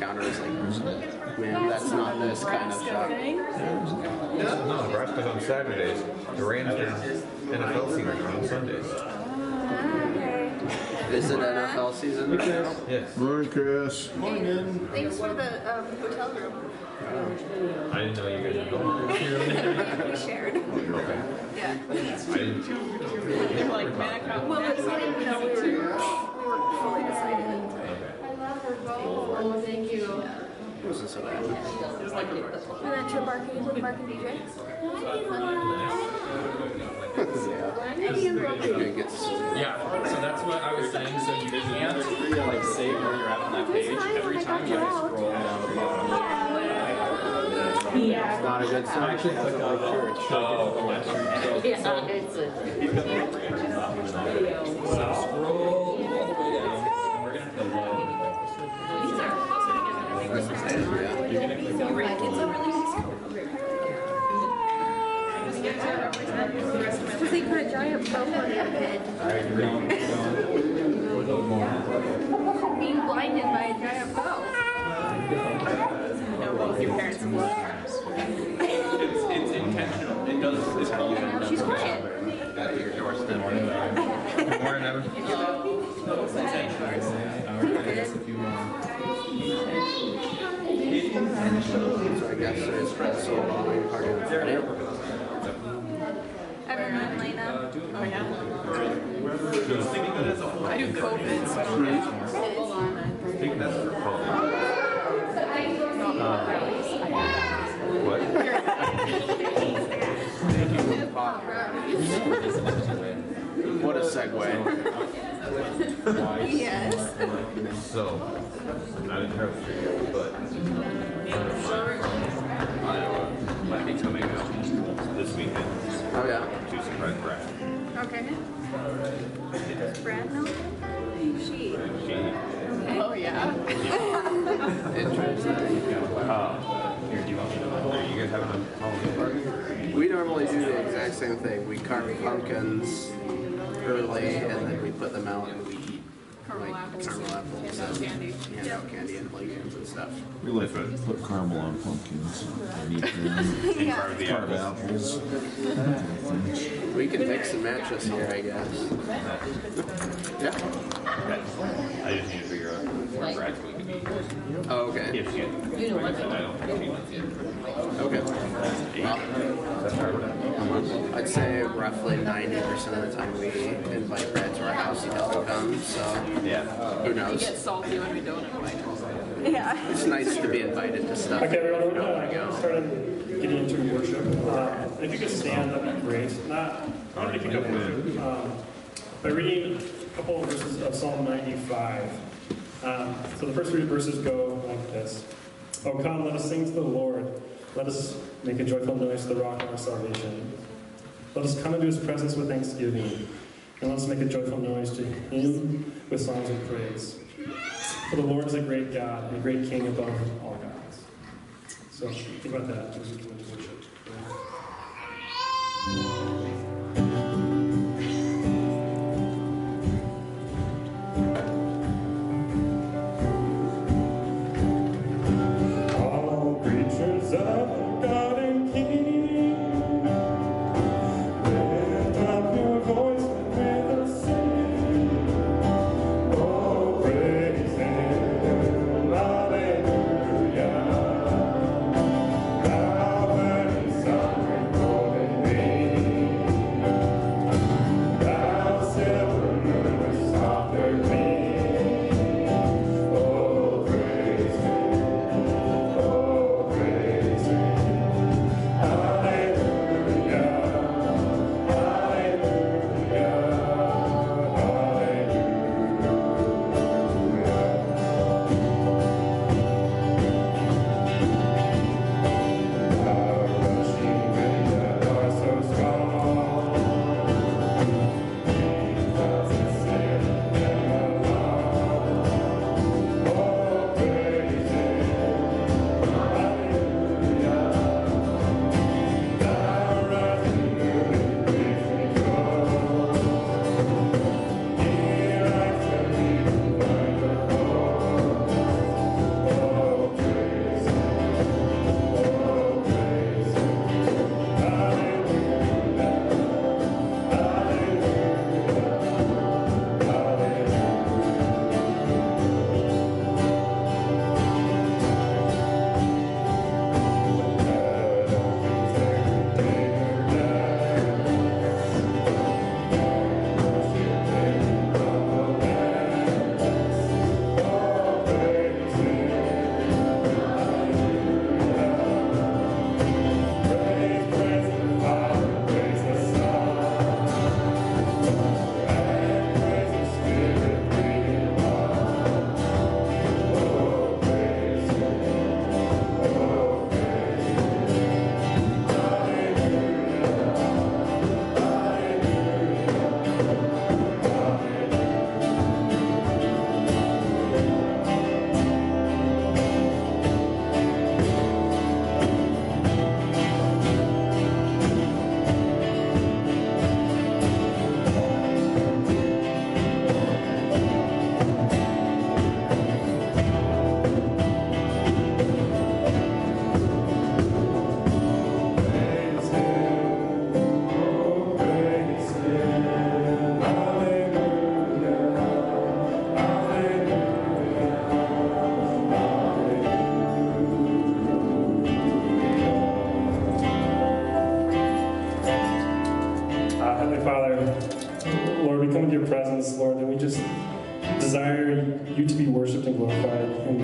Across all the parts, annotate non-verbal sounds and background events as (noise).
encounter is like, man, that's not this kind of truck. No, Nebraska's on Saturdays. The Rangers NFL season on Sundays. Is it NFL season right now? Yes. Morning, Chris. Thanks for the um, hotel room. I didn't know you guys were going. (laughs) we shared. Okay. Yeah. I didn't. like Manicow. Well, we didn't know we were, we were fully decided. Thank you. It wasn't so bad. And then trip arcade with Mark and DJ. It gets Yeah, so that's what I was saying. So you can't like save where you're at on that page. Every time you gotta scroll down the bottom. it's not a good I actually clicked on the Oh, Yeah, it's a video. So scroll all the way down, and we're gonna have to load. Yeah. You're gonna click on Right, it's a really Because they put a giant bow on your head. I agree. (laughs) Being blinded by a giant bow. Your parents and It's, it's intentional. It does. It's how you end up She's quiet. at your doorstep. Good morning, Evan. So I guess it's pretzel long part of the Everyone in Lena. Oh, yeah? I do COVID, so I think that's for Paul. What? What a segue. Yes. So, not entirely sure, but Iowa might be coming out this weekend Oh yeah. To Brad. Okay. Does Brad know? She. She, Oh, yeah. (laughs) Interesting. here, do you want me to? You guys having a Halloween party? We normally do the exact same thing. We carve pumpkins early and then we put them out and we eat Caramel like apples. caramel apples Hand out and candy. hand out candy and pumpkins and stuff. We like to put caramel on pumpkins and (laughs) eat them. Yeah. The Carve apples. apples. We can mix and match this here, I guess. (laughs) Yeah. I just need to figure out where Brad's going to be. Oh, okay. If she, You know what? I don't think she wants it. Okay. That's hard. I'd say roughly 90% of the time we invite Brad to our house, he doesn't come, so Yeah. who We knows? get salty when we don't invite them. Yeah. It's nice to be invited to stuff. Okay, everyone, you don't want to uh, go. started getting into worship. Uh, if you could stand, that'd be great. Not, I'm going to kick up worship um, by reading a couple of verses of Psalm 95. Um, so the first three verses go like this. Oh, come, let us sing to the Lord. Let us make a joyful noise to the rock of our salvation. Let us come into his presence with thanksgiving. And let us make a joyful noise to him with songs of praise. For the Lord is a great God, and a great King above all gods. So think about that as we come into worship.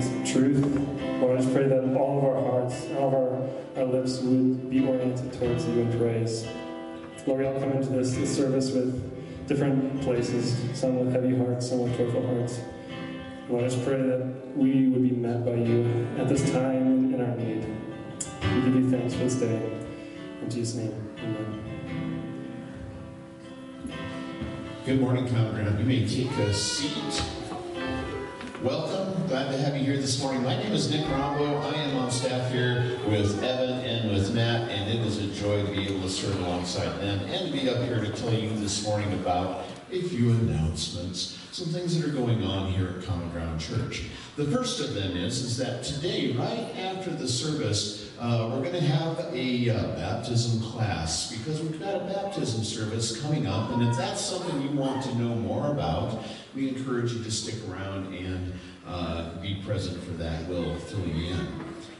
Just pray that all of our hearts, all of our, our lips would be oriented towards you in praise. Lord, we all come into this, this service with different places, some with heavy hearts, some with joyful hearts. Lord, I just pray that we would be met by you at this time in our need. We give you thanks for this day. In Jesus' name, amen. Good morning, Common. You may take a seat. Welcome. Glad to have you here this morning. My name is Nick Rombo. I am on staff here with Evan and with Matt, and it is a joy to be able to serve alongside them and to be up here to tell you this morning about a few announcements, some things that are going on here at Common Ground Church. The first of them is, is that today, right after the service, uh, we're going to have a uh, baptism class because we've got a baptism service coming up, and if that's something you want to know more about, we encourage you to stick around and uh, be present for that. We'll fill you in.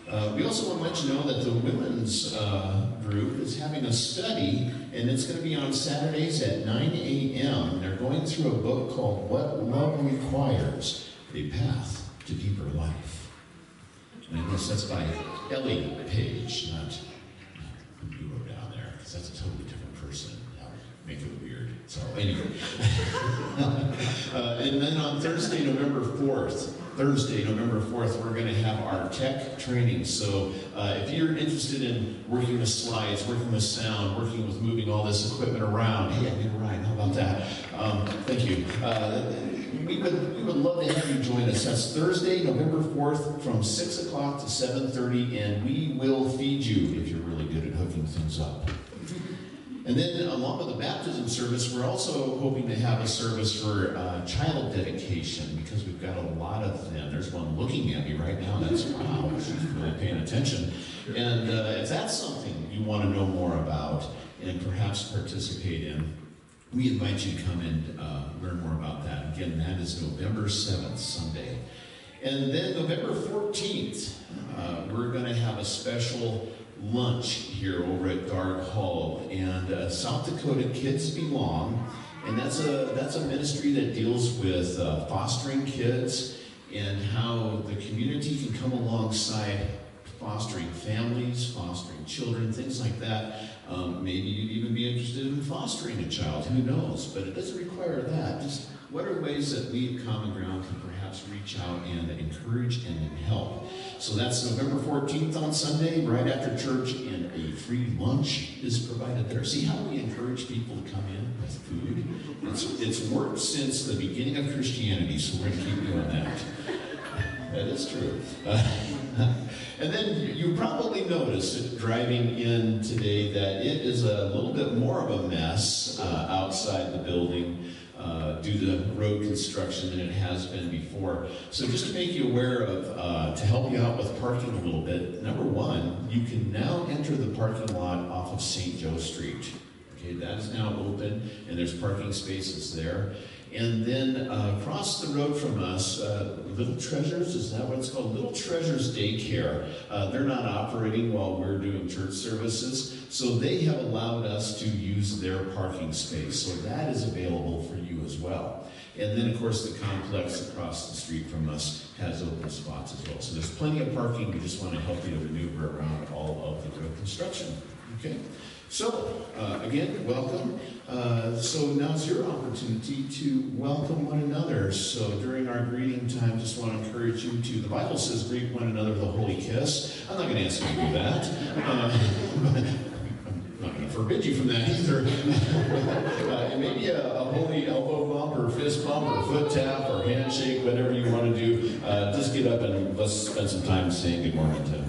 Uh, we also want to let you know that the women's uh, group is having a study, and it's going to be on Saturdays at 9 a.m. They're going through a book called What Love Requires A Path to Deeper Life. And I that's by Ellie Page, not, who you wrote down there, because that's a totally different person. That would make it weird. So, anyway. (laughs) uh, and then on Thursday, November 4th, Thursday, November 4th, we're going to have our tech training. So uh, if you're interested in working with slides, working with sound, working with moving all this equipment around, hey, I did right. How about that? Um, thank you. Uh, we would, we would love to have you join us. That's Thursday, November 4th from 6 o'clock to 7.30, and we will feed you if you're really good at hooking things up. And then, along with the baptism service, we're also hoping to have a service for uh, child dedication because we've got a lot of them. There's one looking at me right now. That's wow, she's really paying attention. And uh, if that's something you want to know more about and perhaps participate in, we invite you to come and uh, learn more about that. Again, that is November 7th, Sunday. And then November 14th, uh, we're going to have a special lunch here over at Dark Hall. And uh, South Dakota Kids Belong. And that's a, that's a ministry that deals with uh, fostering kids and how the community can come alongside fostering families, fostering children, things like that. Um, maybe you'd even be interested in fostering a child, who knows? But it doesn't require that. Just what are ways that we at Common Ground can perhaps reach out and encourage and help? So that's November 14th on Sunday, right after church, and a free lunch is provided there. See how we encourage people to come in with food? It's, it's worked since the beginning of Christianity, so we're going to keep doing that. That is true. (laughs) And then you probably noticed driving in today that it is a little bit more of a mess uh, outside the building uh, due to road construction than it has been before. So just to make you aware of, uh, to help you out with parking a little bit, number one, you can now enter the parking lot off of St. Joe Street. Okay, that is now open, and there's parking spaces there. And then uh, across the road from us, uh, Little Treasures, is that what it's called? Little Treasures Daycare. Uh, they're not operating while we're doing church services, so they have allowed us to use their parking space. So that is available for you as well. And then, of course, the complex across the street from us has open spots as well. So there's plenty of parking. We just want to help you to maneuver around all of the road construction. Okay? So, uh, again, welcome. Uh, so now's your opportunity to welcome one another. So during our greeting time, just want to encourage you to, the Bible says greet one another with a holy kiss. I'm not going to ask you to do that. Uh, (laughs) I'm not going to forbid you from that either. (laughs) uh, and maybe a, a, holy elbow bump or fist bump or foot tap or handshake, whatever you want to do. Uh, just get up and let's spend some time saying good morning to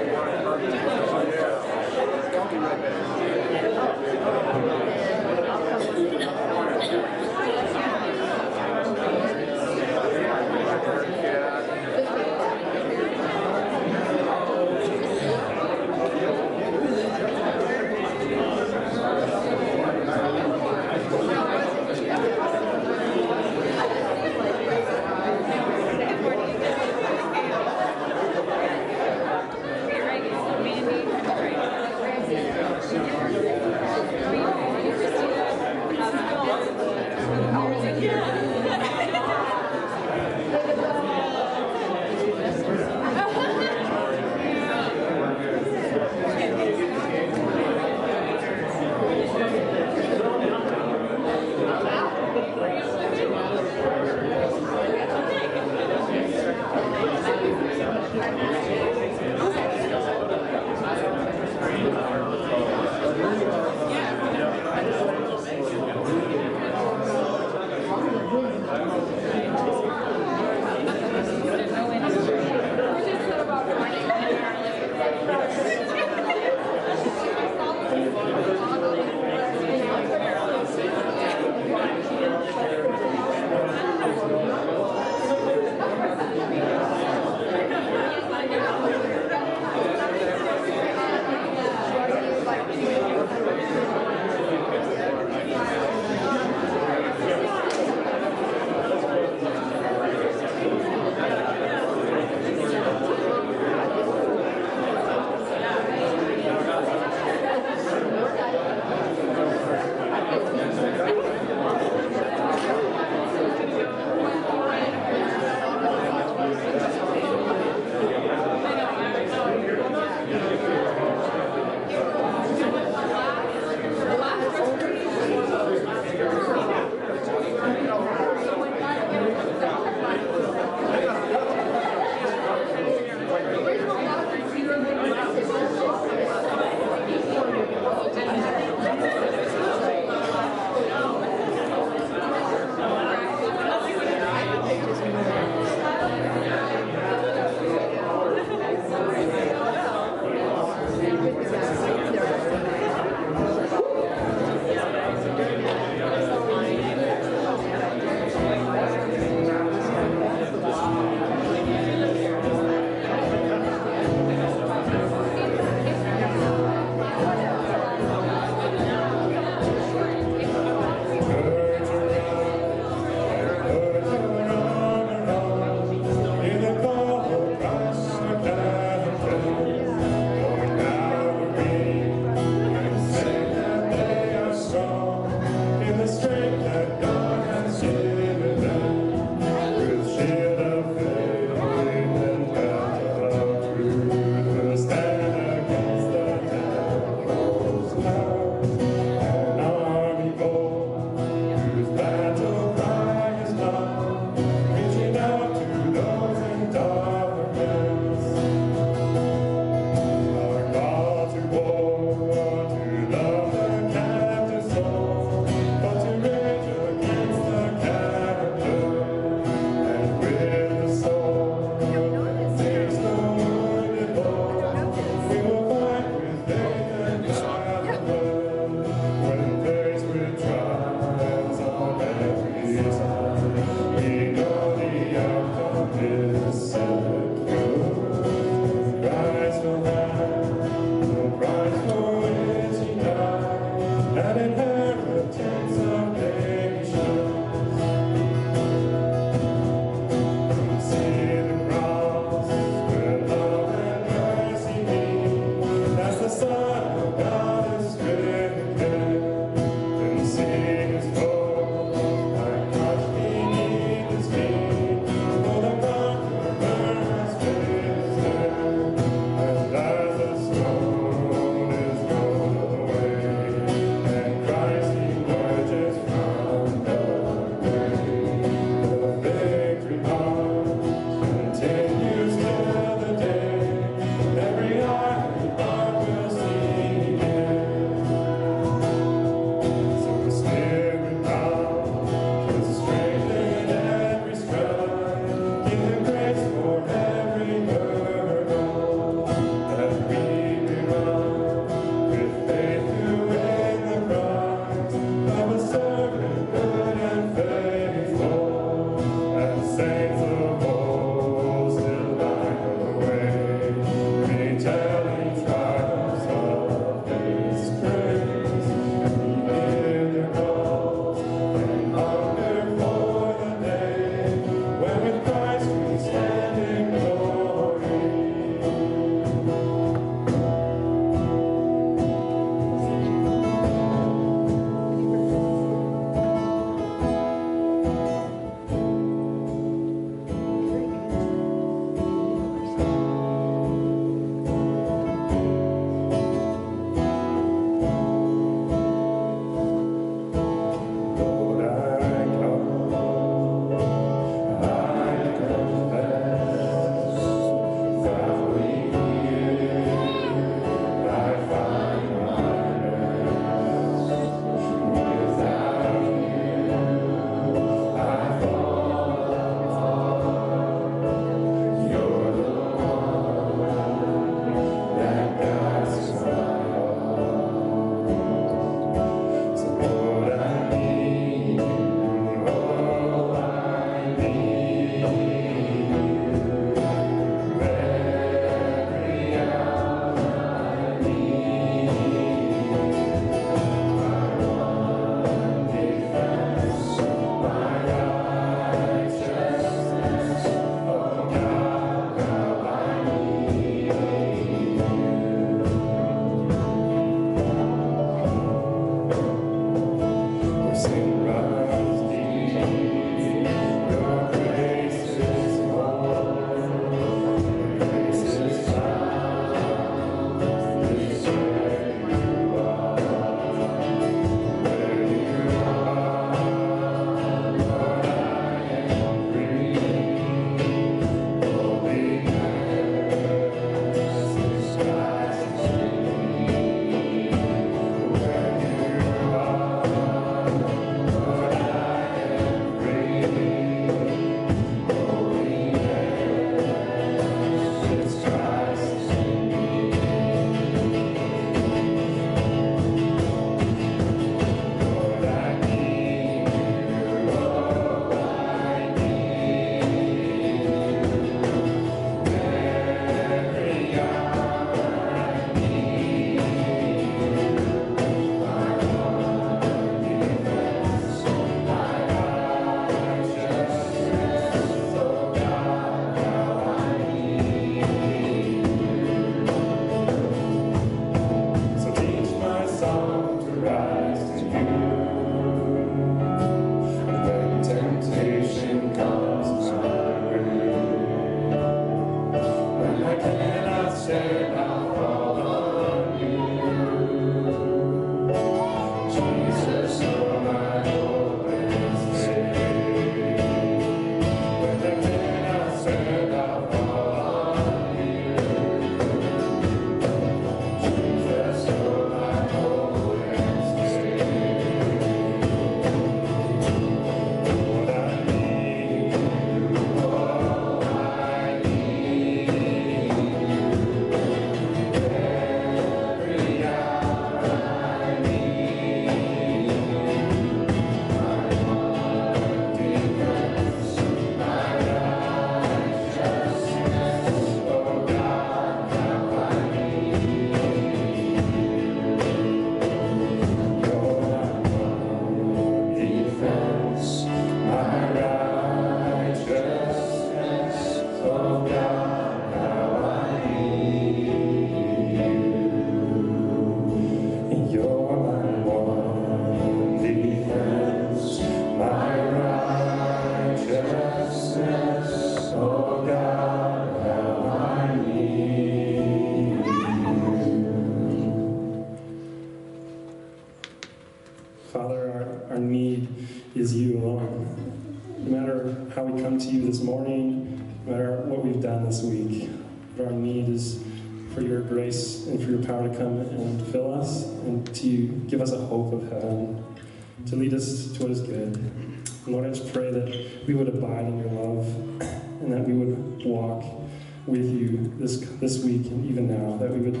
this, week and even now, that we would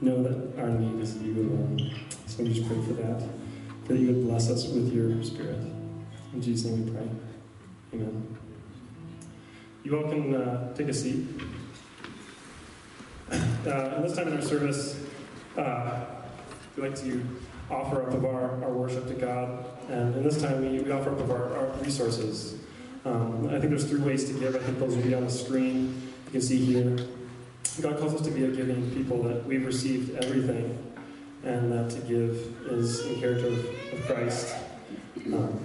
know that our need is you alone. So we just pray for that, that you would bless us with your spirit. In Jesus' name we pray. Amen. You all can uh, take a seat. Uh, this time in our service, uh, we like to offer up of our, our worship to God. And in this time, we, we offer up of our, our resources. Um, I think there's three ways to give. I think those will be on the screen. You can see here. God calls us to be a giving people, that we've received everything, and that to give is in character of, of Christ. Um,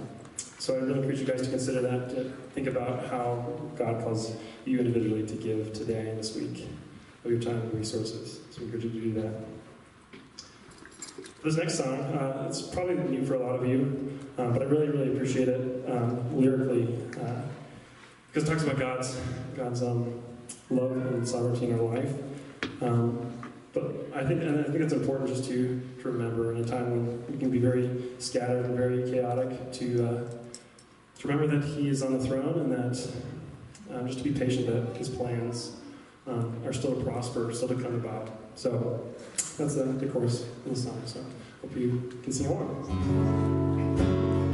so I really encourage you guys to consider that, to think about how God calls you individually to give today and this week of your time and resources. So I encourage you to do that. This next song, uh, it's probably new for a lot of you, um, but I really, really appreciate it um, lyrically uh, because it talks about God's God's um, love and sovereignty in our life. Um, but I think, and I think it's important just to, to remember in a time when we can be very scattered and very chaotic, to uh, to remember that He is on the throne and that um, just to be patient that His plans um, are still to prosper, still to come about. So that's the, the chorus in the song. So hope you can sing along.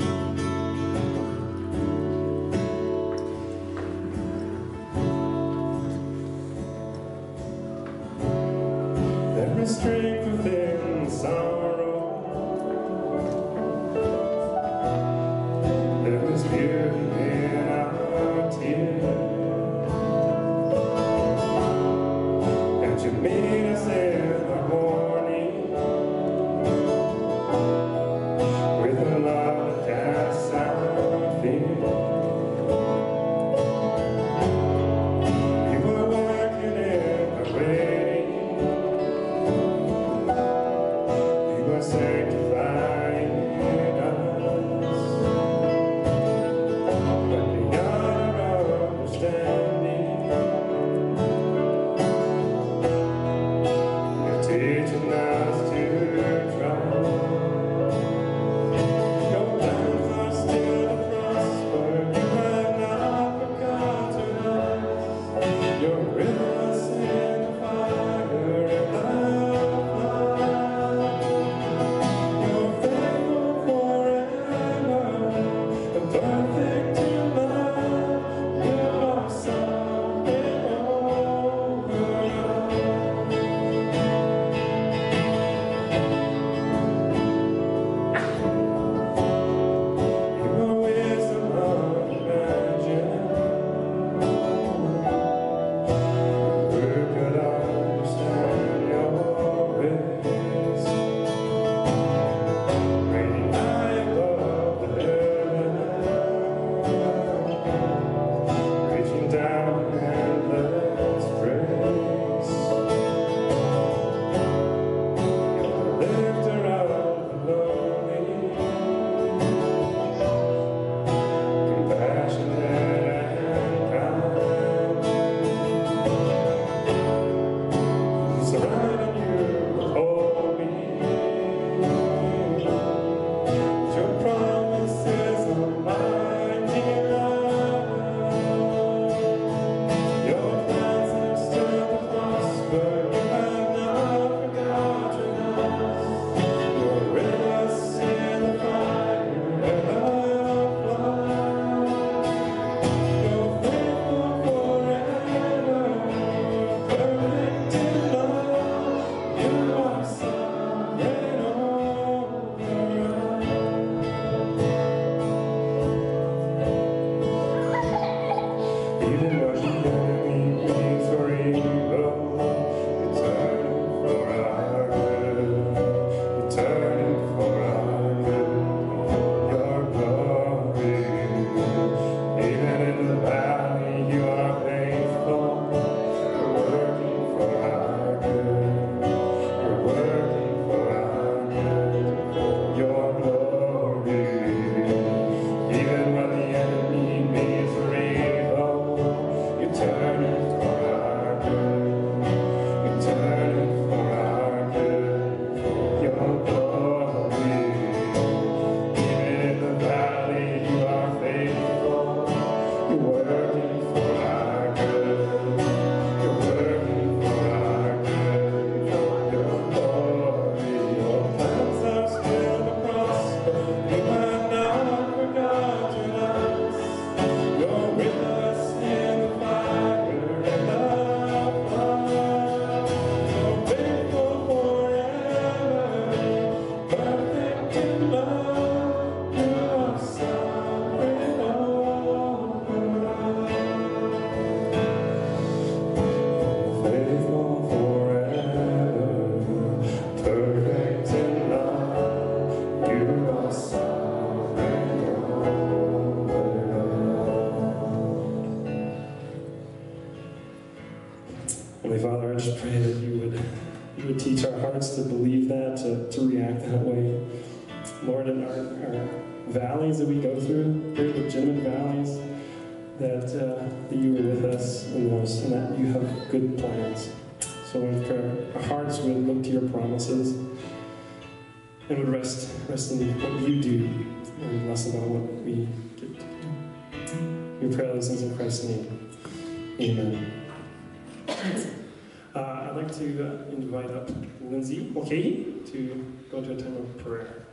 To uh, invite up Lindsay okay, to go to a time of prayer.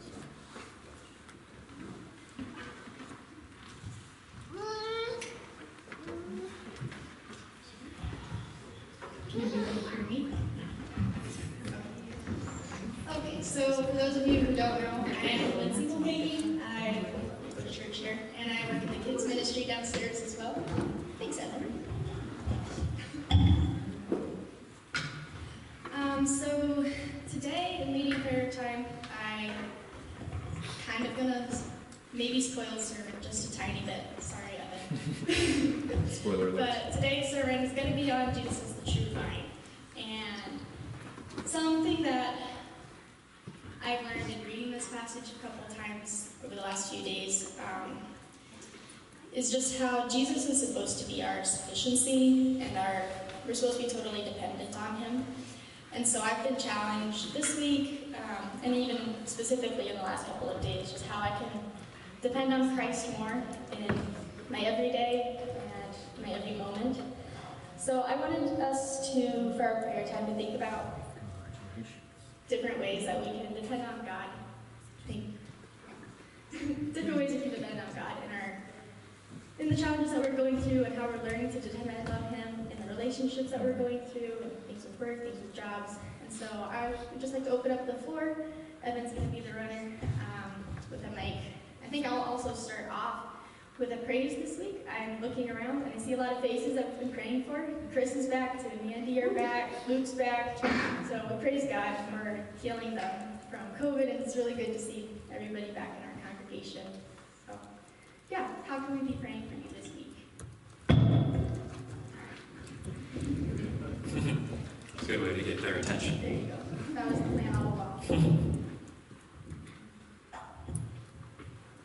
Can you hear me? Okay, so for those of you who don't know, I am Lindsay Mulcahy. I go to church here, and I work in the kids ministry downstairs as well. Thanks, Evan. Um, so today in leading prayer time, I kind of gonna maybe spoil the sermon just a tiny bit. Sorry, Evan. Spoiler alert. But today's sermon is going to be on Jesus is the true vine. And something that I've learned in reading this passage a couple of times over the last few days um, is just how Jesus is supposed to be our sufficiency and our we're supposed to be totally dependent on him. And so I've been challenged this week, um, and even specifically in the last couple of days, just how I can depend on Christ more in my everyday and my every moment. So I wanted us to, for our prayer time, to think about different ways that we can depend on God. Think (laughs) different ways we can depend on God in our in the challenges that we're going through and how we're learning to depend on Him in the relationships that we're going through things with work, things with jobs. And so I would just like to open up the floor. Evan's going to be the runner um, with a mic. I think I'll also start off with a praise this week. I'm looking around and I see a lot of faces I've been praying for. Chris is back, Tim and Andy are back, Luke's back. So we praise God for healing them from COVID, and it's really good to see everybody back in our congregation. So, yeah, how can we be praying for you this week? It's a good way to get their attention. There you go. That was the plan all along. (laughs)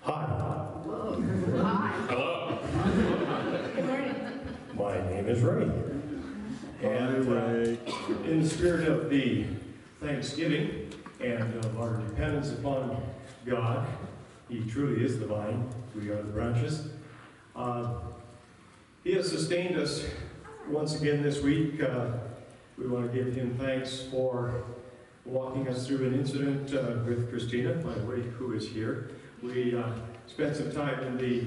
Hello. Good morning. My name is Ray. And uh, in the spirit of the Thanksgiving and of our dependence upon God, He truly is the vine, we are the branches. Uh, He has sustained us once again this week. Uh, We want to give Him thanks for walking us through an incident uh, with Christina, by the way, who is here. We uh, spent some time in the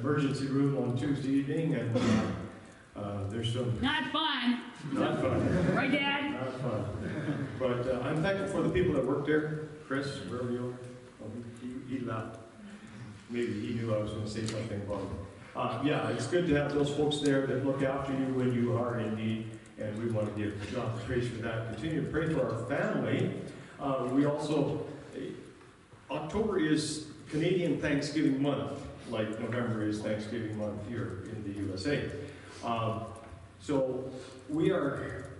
emergency room on Tuesday evening, and uh, uh, there's some Not fun, not fun, right, Dad? not fun. But uh, I'm thankful for the people that work there. Chris, wherever you are, he, he left. Maybe he knew I was going to say something about. Uh, yeah, it's good to have those folks there that look after you when you are in need, and we want to give God praise for that. Continue to pray for our family. Uh, we also, October is Canadian Thanksgiving month, like November is Thanksgiving month here in the USA. Um, so we are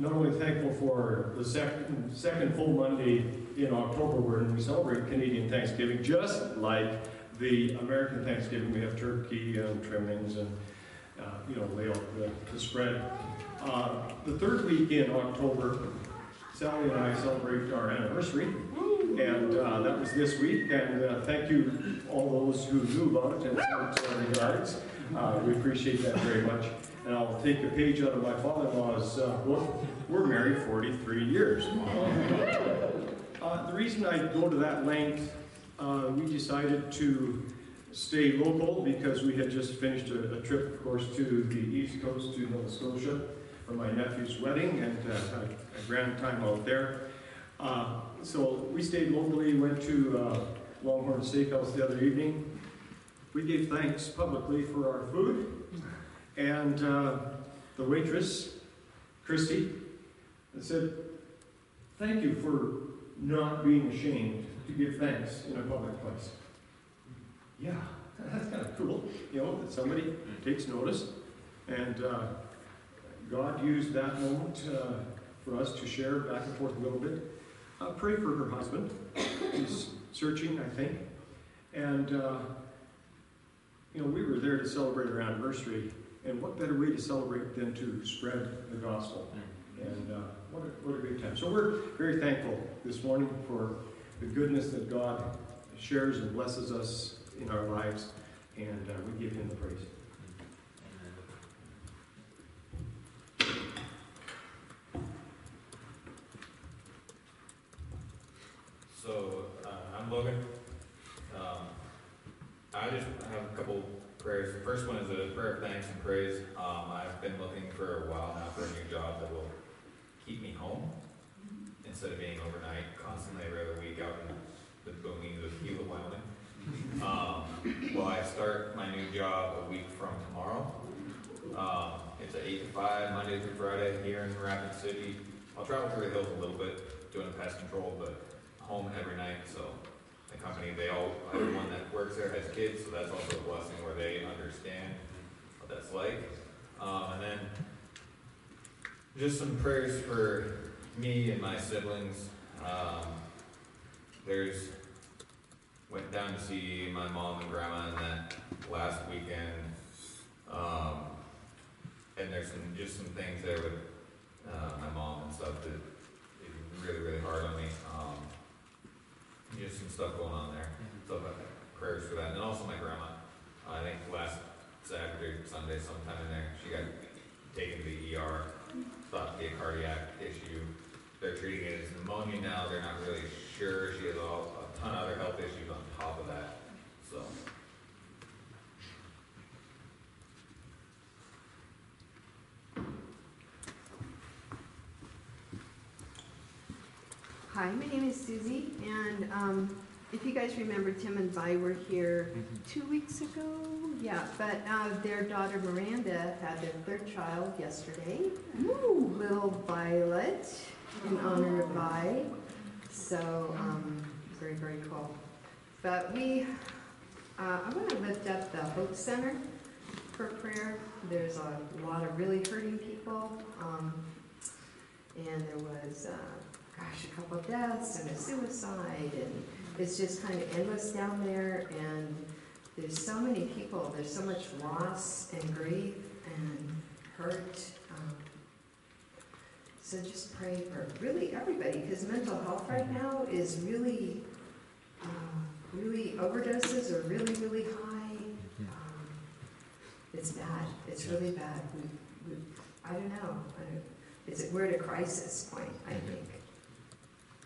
not only thankful for the second, second full Monday in October when we celebrate Canadian Thanksgiving, just like the American Thanksgiving, we have turkey and trimmings and, uh, you know, lay out the, the spread. Uh, the third week in October, Sally and I celebrate our anniversary, and uh, that was this week. And uh, thank you all those who knew about it and sent regards. Uh, we appreciate that very much. And I'll take a page out of my father-in-law's uh, book. We're married 43 years. Uh, the reason I go to that length, uh, we decided to stay local because we had just finished a, a trip, of course, to the East Coast to Nova Scotia for my nephew's wedding and uh, had a grand time out there. Uh, so we stayed locally, went to uh, Longhorn Steakhouse the other evening. We gave thanks publicly for our food, and uh, the waitress, Christy, said, "Thank you for not being ashamed to give thanks in a public place." Yeah, (laughs) that's kind of cool, you know, that somebody takes notice and uh, God used that moment uh, for us to share back and forth a little bit. Uh, pray for her husband. He's searching, I think. And, uh, you know, we were there to celebrate our anniversary, and what better way to celebrate than to spread the gospel? And uh, what, a, what a great time. So we're very thankful this morning for the goodness that God shares and blesses us in our lives, and uh, we give Him the praise. So, uh, I'm Logan. Um, I just have a couple prayers. The first one is a prayer of thanks and praise. Um, I've been looking for a while now for a new job that will keep me home instead of being overnight constantly every other week out in the boonies of Gila, Wyoming. Um, well, I start my new job a week from tomorrow. Um, it's at eight to five, Monday through Friday here in Rapid City. I'll travel through the hills a little bit, doing pest control, but home every night, so company, they all, everyone that works there has kids, so that's also a blessing where they understand what that's like. Um, and then just some prayers for me and my siblings. Um, there's, went down to see my mom and grandma and that last weekend. Um, and there's some, just some things there with, uh, my mom and stuff that is really, really hard on me. Um, just some stuff going on there. So uh, prayers for that. And then also my grandma. I think last Saturday, Sunday, sometime in there, she got taken to the ER. Thought to be a cardiac issue. They're treating it as pneumonia now. They're not really sure. She has all, a ton of other health issues on top of that. So. Hi, my name is Susie, and um, if you guys remember, Tim and Vi were here two weeks ago. Yeah, but uh, their daughter Miranda had their third child yesterday. Ooh. Little Violet, in honor of Vi. So, um, very, very cool. But we, uh, I want to lift up the Hope Center for prayer. There's a lot of really hurting people. Um, and there was, uh, gosh, a couple of deaths and a suicide, and it's just kind of endless down there. And there's so many people, there's so much loss and grief and hurt. Um, so just pray for really everybody, because mental health right now is really, uh, really overdoses are really, really high. Um, it's bad. It's really bad. We, we, I don't know. I don't, it's we're at a crisis point, I think.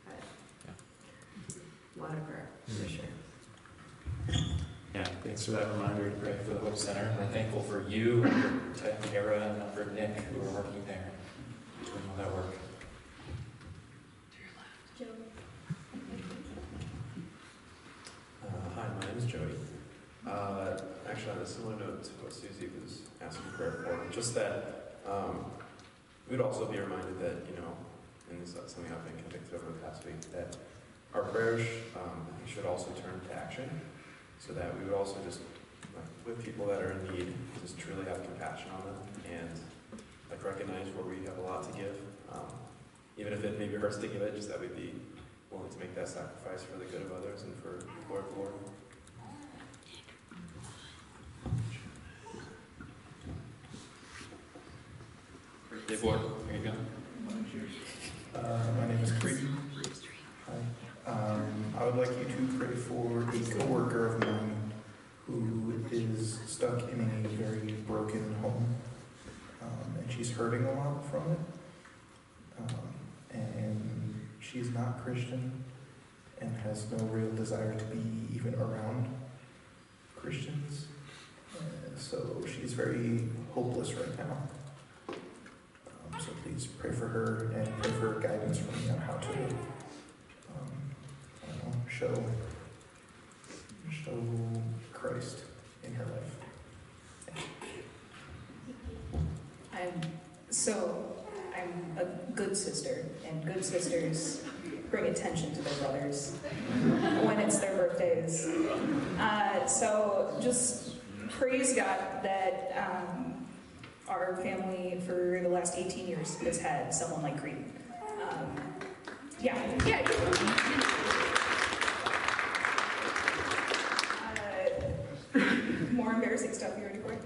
But a lot of prayer for sure. Yeah, thanks for that reminder to pray for the Hope Center. We're thankful for you, and for Tara, and for Nick, who are working there, doing all that work. Joe. Uh, hi, my name is Jody. Uh, actually, on a similar note to what Susie was asking prayer for, just that um, we'd also be reminded that, you know, and this is something I've been convicted over the past week, that our prayers um, should also turn to action, so that we would also just, with people that are in need, just truly have compassion on them and like recognize where we have a lot to give, um, even if it maybe hurts to give it, just that we'd be willing to make that sacrifice for the good of others and for the glory of the Lord. Dave Ward, there you go. Uh, my name is Creed. Um, I would like you to pray for a coworker of mine who is stuck in a very broken home, um, and she's hurting a lot from it. Um, and she's not Christian and has no real desire to be even around Christians. Uh, so she's very hopeless right now. Um, so please pray for her and pray for guidance from me on how to um, I don't know, show show Christ in her life. I'm so I'm a good sister, and good sisters bring attention to their brothers when it's their birthdays. Uh, so just praise God that um, our family for the last 18 years has had someone like Creed. Um, yeah, yeah. Uh, more embarrassing stuff you ready for it?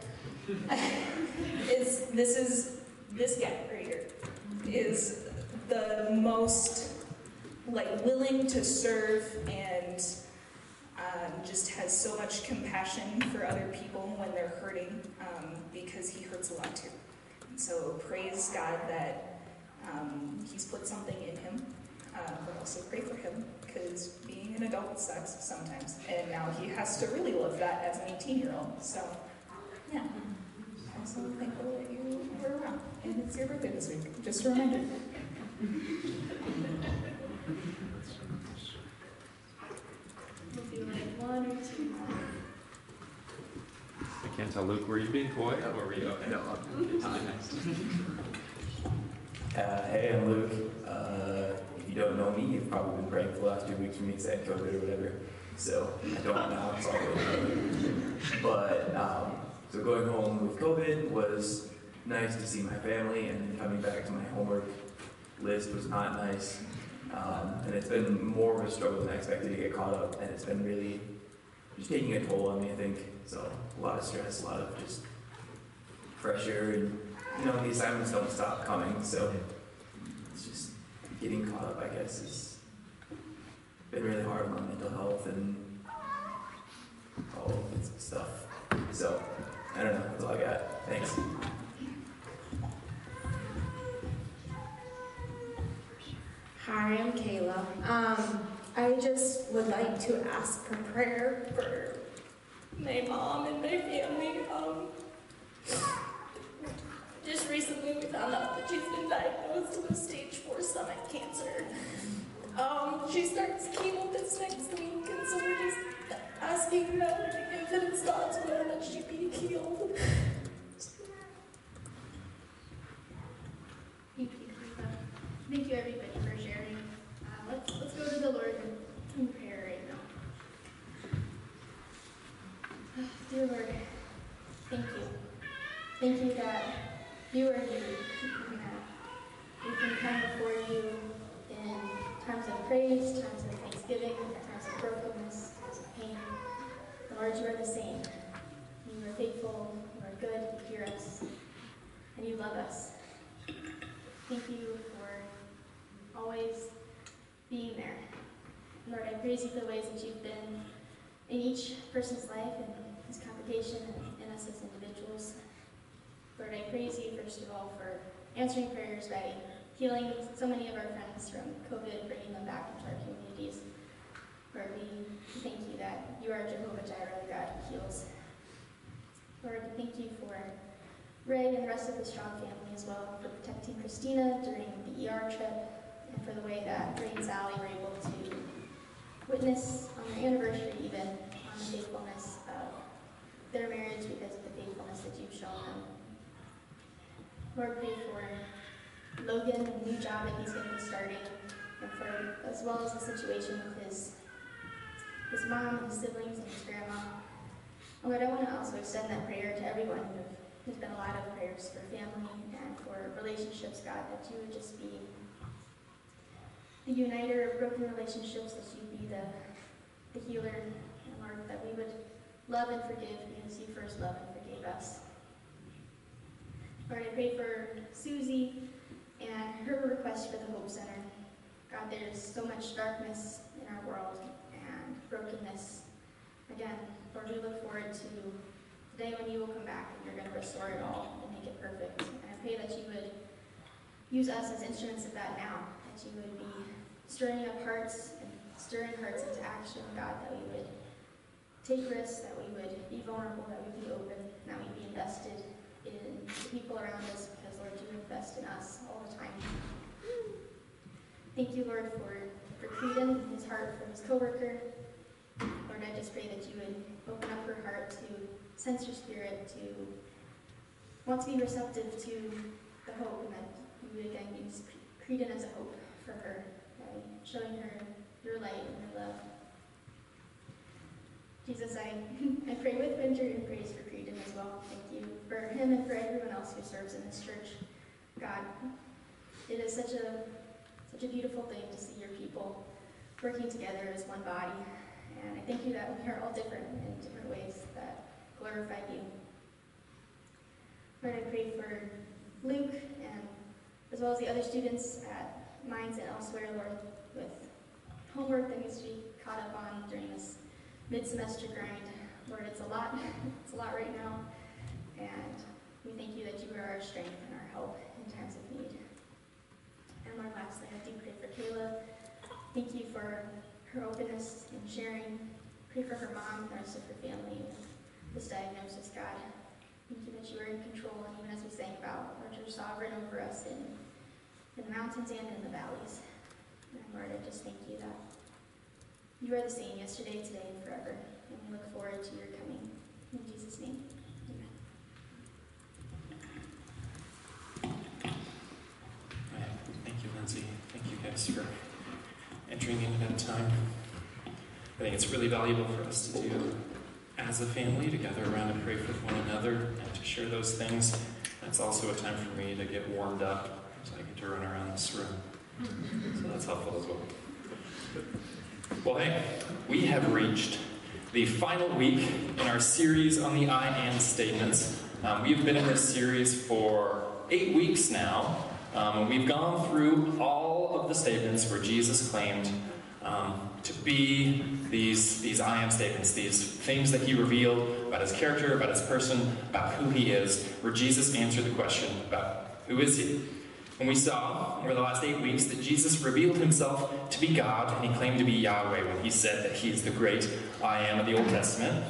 is this is this guy right here is the most like willing to serve and um, just has so much compassion for other people when they're hurting um, because he hurts a lot too. So praise God that um, He's put something in him, uh, but also pray for him because being an adult sex sometimes, and now he has to really live that as an 18 year old. So, yeah. I'm so thankful that you were around, and it's your birthday this week. Just a reminder. We'll do like one or two more. I can't tell Luke, were you being coy or were you okay? No, Uh, hey, I'm Luke. Uh, if you don't know me, you've probably been praying for the last two weeks for me to had COVID or whatever. So I don't now, probably. But um, so going home with COVID was nice to see my family, and then coming back to my homework list was not nice. Um, and it's been more of a struggle than I expected to get caught up, and it's been really just taking a toll on me, I think. So a lot of stress, a lot of just pressure, and you know the assignments don't stop coming. So getting caught up, I guess, has been really hard on my mental health and all of this stuff. So I don't know. That's all I got. Thanks. Hi, I'm Kayla. Um, I just would like to ask for prayer for my mom and my family. Um, just recently we found out that she's been diagnosed with stage four stomach cancer. Um, she starts chemo this next week, and so we're just asking that if it's God's will that she be healed. Thank you. Thank you, everybody, for sharing. Uh, let's, let's go to the Lord in, prayer right now. (sighs) Dear Lord, thank you. Thank you that you are here. that We can come before you in times of praise, times of thanksgiving, times of brokenness, times of pain. Lord, you are the same. You are faithful, you are good, you hear us, and you love us. Thank you for always being there. Lord, I praise you for the ways that you've been in each person's life and this congregation and in us as individuals. Lord, I praise you first of all for answering prayers by healing so many of our friends from COVID, bringing them back into our communities. Lord, we thank you that you are Jehovah Jireh, the God who heals. Lord, thank you for Ray and the rest of the Strong family as well for protecting Christina during the ER trip and for the way that Ray and Sally were able to witness on their anniversary even on the faithfulness of their marriage because of the faithfulness that you've shown them. Lord, pray for Logan the new job that he's going to be starting and for as well as the situation with his his mom and his siblings and his grandma. Oh, and Lord, I want to also extend that prayer to everyone who there's been a lot of prayers for family and for relationships, God, that you would just be the uniter of broken relationships, that you'd be the, the healer, and Lord, that we would love and forgive because you first loved and forgave us. Lord, I pray for Susie and her request for the Hope Center. God, there's so much darkness in our world and brokenness. Again, Lord, we look forward to the day when you will come back and you're going to restore it all and make it perfect. And I pray that you would use us as instruments of that now, that you would be stirring up hearts and stirring hearts into action, God, that we would take risks, that we would be vulnerable, that we'd be open, that we'd be invested in the people around us because, Lord, you invest in us all the time. Thank you, Lord, for, for Creedon and his heart for his coworker. Lord, I just pray that you would open up her heart to sense your spirit, to want to be receptive to the hope, and that you would again use Creedon as a hope for her, by showing her your light and your love. Jesus, I, (laughs) I pray with Winter and praise for as well. Thank you for him and for everyone else who serves in this church. God, it is such a such a beautiful thing to see your people working together as one body. And I thank you that we are all different in different ways that glorify you. Lord, I pray for Luke and as well as the other students at Mines and elsewhere, Lord, with homework that needs to be caught up on during this mid-semester grind. Lord, it's a lot. (laughs) It's a lot right now. And we thank you that you are our strength and our help in times of need. And Lord, lastly, I do pray for Kayla. Thank you for her openness and sharing. Pray for her mom and the rest of her family with this diagnosis, God. Thank you that you are in control, and even as we sang about, Lord, you're sovereign over us in, in the mountains and in the valleys. And Lord, I just thank you that you are the same yesterday, today, and forever. And look forward to your coming. In Jesus' name, amen. Uh, thank you, Lindsay. Thank you guys for entering into that time. I think it's really valuable for us to do as a family to gather around and pray for one another and to share those things. It's also a time for me to get warmed up so I get to run around this room. So that's helpful as well. Well, hey, we have reached the final week in our series on the I am statements. Um, we've been in this series for eight weeks now. Um, we've gone through all of the statements where Jesus claimed um, to be these, these I am statements, these things that he revealed about his character, about his person, about who he is, where Jesus answered the question about who is he. And we saw over the last eight weeks that Jesus revealed himself to be God, and he claimed to be Yahweh when he said that he is the great I am of the Old Testament.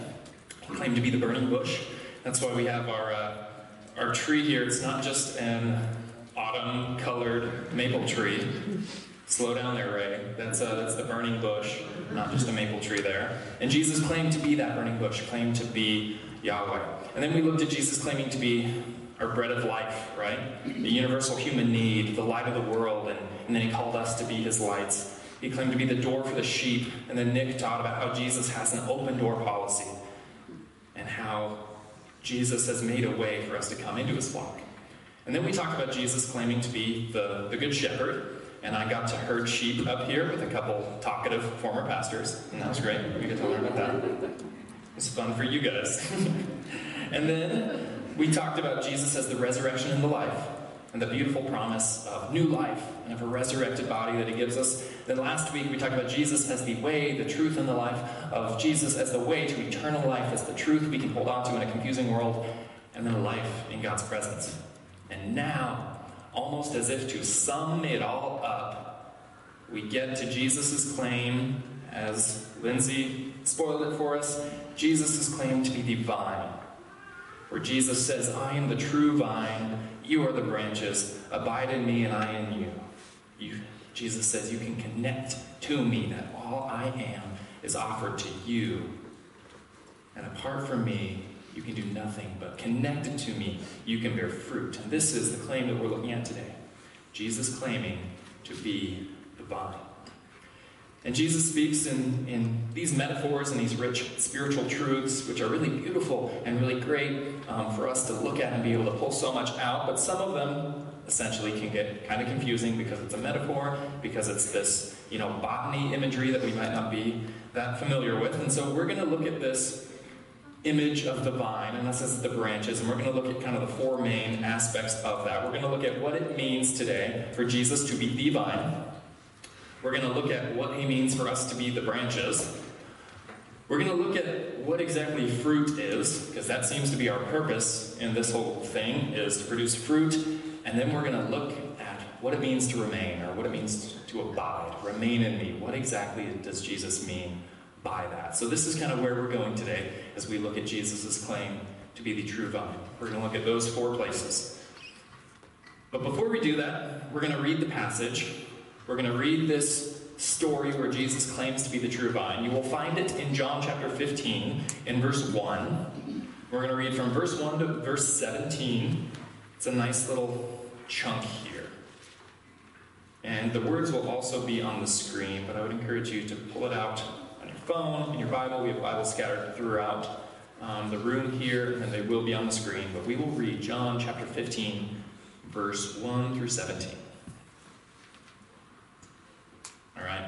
He claimed to be the burning bush. That's why we have our, uh, our tree here. It's not just an autumn colored maple tree. Slow down there, Ray. That's, uh, that's the burning bush, not just a maple tree there. And Jesus claimed to be that burning bush, claimed to be Yahweh. And then we looked at Jesus claiming to be our bread of life, right? The universal human need, the light of the world, and, and then he called us to be his lights. He claimed to be the door for the sheep, and then Nick taught about how Jesus has an open door policy and how Jesus has made a way for us to come into his flock. And then we talked about Jesus claiming to be the, the good shepherd, and I got to herd sheep up here with a couple talkative former pastors, and that was great. We get to learn about that. It was fun for you guys. (laughs) and then we talked about Jesus as the resurrection and the life, and the beautiful promise of new life and of a resurrected body that he gives us. Then last week we talked about Jesus as the way, the truth, and the life, of Jesus as the way to eternal life, as the truth we can hold on to in a confusing world, and then a life in God's presence. And now, almost as if to sum it all up, we get to Jesus' claim, as Lindsay spoiled it for us, Jesus' claim to be the vine where Jesus says, I am the true vine, you are the branches, abide in me and I in you. you. Jesus says, You can connect to me, that all I am is offered to you. And apart from me, you can do nothing, but connected to me, you can bear fruit. And this is the claim that we're looking at today Jesus claiming to be the vine. And Jesus speaks in, in these metaphors and these rich spiritual truths, which are really beautiful and really great um, for us to look at and be able to pull so much out. But some of them essentially can get kind of confusing because it's a metaphor, because it's this, you know, botany imagery that we might not be that familiar with. And so we're going to look at this image of the vine, and this is the branches, and we're going to look at kind of the four main aspects of that. We're going to look at what it means today for Jesus to be the vine. We're going to look at what he means for us to be the branches. We're going to look at what exactly fruit is, because that seems to be our purpose in this whole thing, is to produce fruit. And then we're going to look at what it means to remain, or what it means to abide, remain in me. What exactly does Jesus mean by that? So this is kind of where we're going today as we look at Jesus' claim to be the true vine. We're going to look at those four places. But before we do that, we're going to read the passage we're going to read this story where Jesus claims to be the true vine. You will find it in John chapter 15, in verse 1. We're going to read from verse 1 to verse 17. It's a nice little chunk here. And the words will also be on the screen, but I would encourage you to pull it out on your phone, in your Bible. We have Bibles scattered throughout um, the room here, and they will be on the screen, but we will read John chapter 15, verse 1 through 17. All right,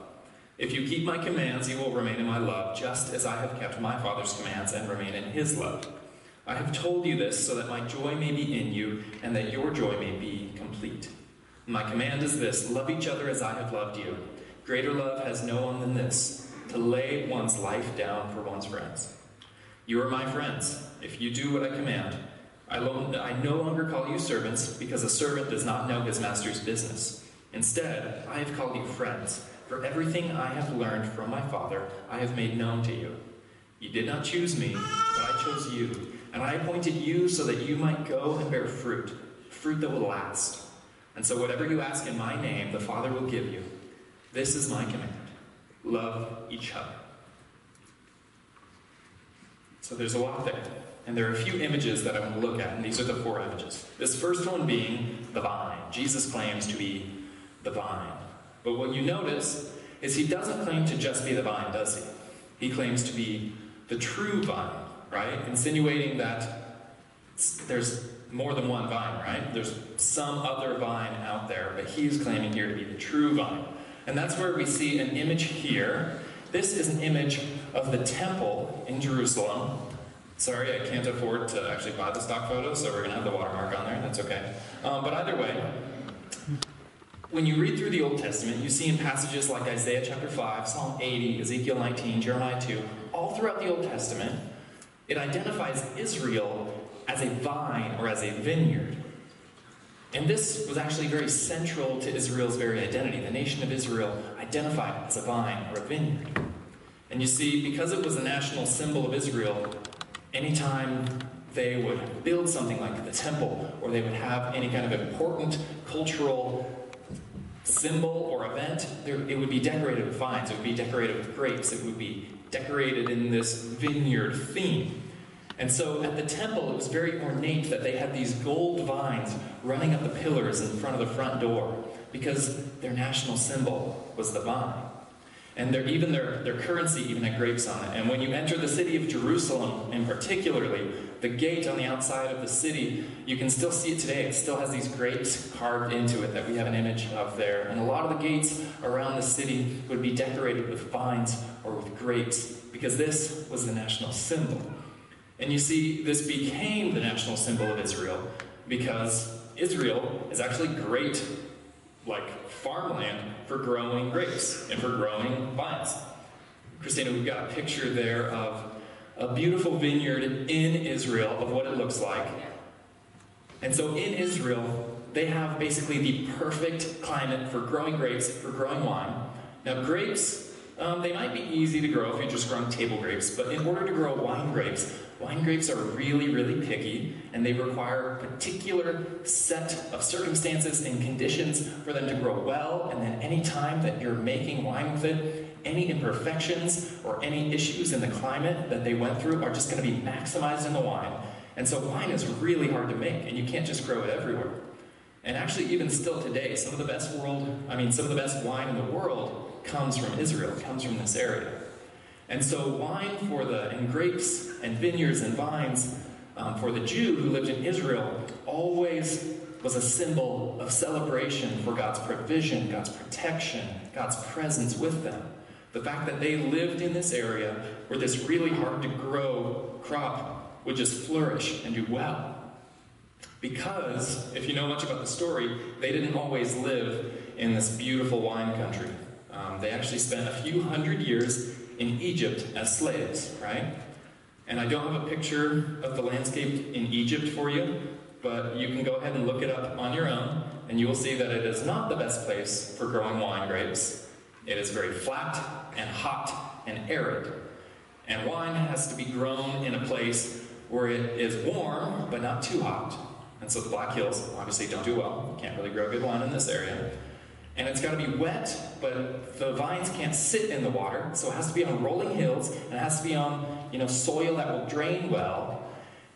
If you keep my commands, you will remain in my love, just as I have kept my Father's commands and remain in his love. I have told you this so that my joy may be in you and that your joy may be complete. My command is this love each other as I have loved you. Greater love has no one than this to lay one's life down for one's friends. You are my friends if you do what I command. I, lo- I no longer call you servants because a servant does not know his master's business. Instead, I have called you friends, for everything I have learned from my Father I have made known to you. You did not choose me, but I chose you, and I appointed you so that you might go and bear fruit, fruit that will last. And so whatever you ask in my name, the Father will give you. This is my command love each other. So there's a lot there. And there are a few images that I want to look at, and these are the four images. This first one being the vine. Jesus claims to be the vine. But what you notice is he doesn't claim to just be the vine, does he? He claims to be the true vine, right? Insinuating that there's more than one vine, right? There's some other vine out there, but he's claiming here to be the true vine. And that's where we see an image here. This is an image of the temple in Jerusalem. Sorry, I can't afford to actually buy the stock photo, so we're going to have the watermark on there. That's okay. Um, but either way, when you read through the Old Testament, you see in passages like Isaiah chapter 5, Psalm 80, Ezekiel 19, Jeremiah 2, all throughout the Old Testament, it identifies Israel as a vine or as a vineyard. And this was actually very central to Israel's very identity. The nation of Israel identified as a vine or a vineyard. And you see, because it was the national symbol of Israel, anytime they would build something like the temple or they would have any kind of important cultural symbol or event, there, it would be decorated with vines, it would be decorated with grapes, it would be decorated in this vineyard theme. And so at the temple, it was very ornate that they had these gold vines running up the pillars in front of the front door because their national symbol was the vine. And their, even their, their currency even had grapes on it. And when you enter the city of Jerusalem, and particularly the gate on the outside of the city, you can still see it today. It still has these grapes carved into it that we have an image of there. And a lot of the gates around the city would be decorated with vines or with grapes because this was the national symbol. And you see, this became the national symbol of Israel because Israel is actually great, like farmland, for growing grapes and for growing vines. Christina, we've got a picture there of a beautiful vineyard in Israel of what it looks like. And so in Israel, they have basically the perfect climate for growing grapes, for growing wine. Now, grapes, um, they might be easy to grow if you're just growing table grapes, but in order to grow wine grapes, Wine grapes are really, really picky, and they require a particular set of circumstances and conditions for them to grow well. And then, any time that you're making wine with it, any imperfections or any issues in the climate that they went through are just going to be maximized in the wine. And so, wine is really hard to make, and you can't just grow it everywhere. And actually, even still today, some of the best world, I mean, some of the best wine in the world comes from Israel, comes from this area. And so, wine for the, and grapes and vineyards and vines um, for the Jew who lived in Israel always was a symbol of celebration for God's provision, God's protection, God's presence with them. The fact that they lived in this area where this really hard to grow crop would just flourish and do well. Because, if you know much about the story, they didn't always live in this beautiful wine country. Um, they actually spent a few hundred years in Egypt as slaves, right? And I don't have a picture of the landscape in Egypt for you, but you can go ahead and look it up on your own, and you will see that it is not the best place for growing wine grapes. It is very flat and hot and arid. And wine has to be grown in a place where it is warm, but not too hot. And so the Black Hills obviously don't do well. You can't really grow good wine in this area. And it's got to be wet, but the vines can't sit in the water, so it has to be on rolling hills, and it has to be on, you know, soil that will drain well.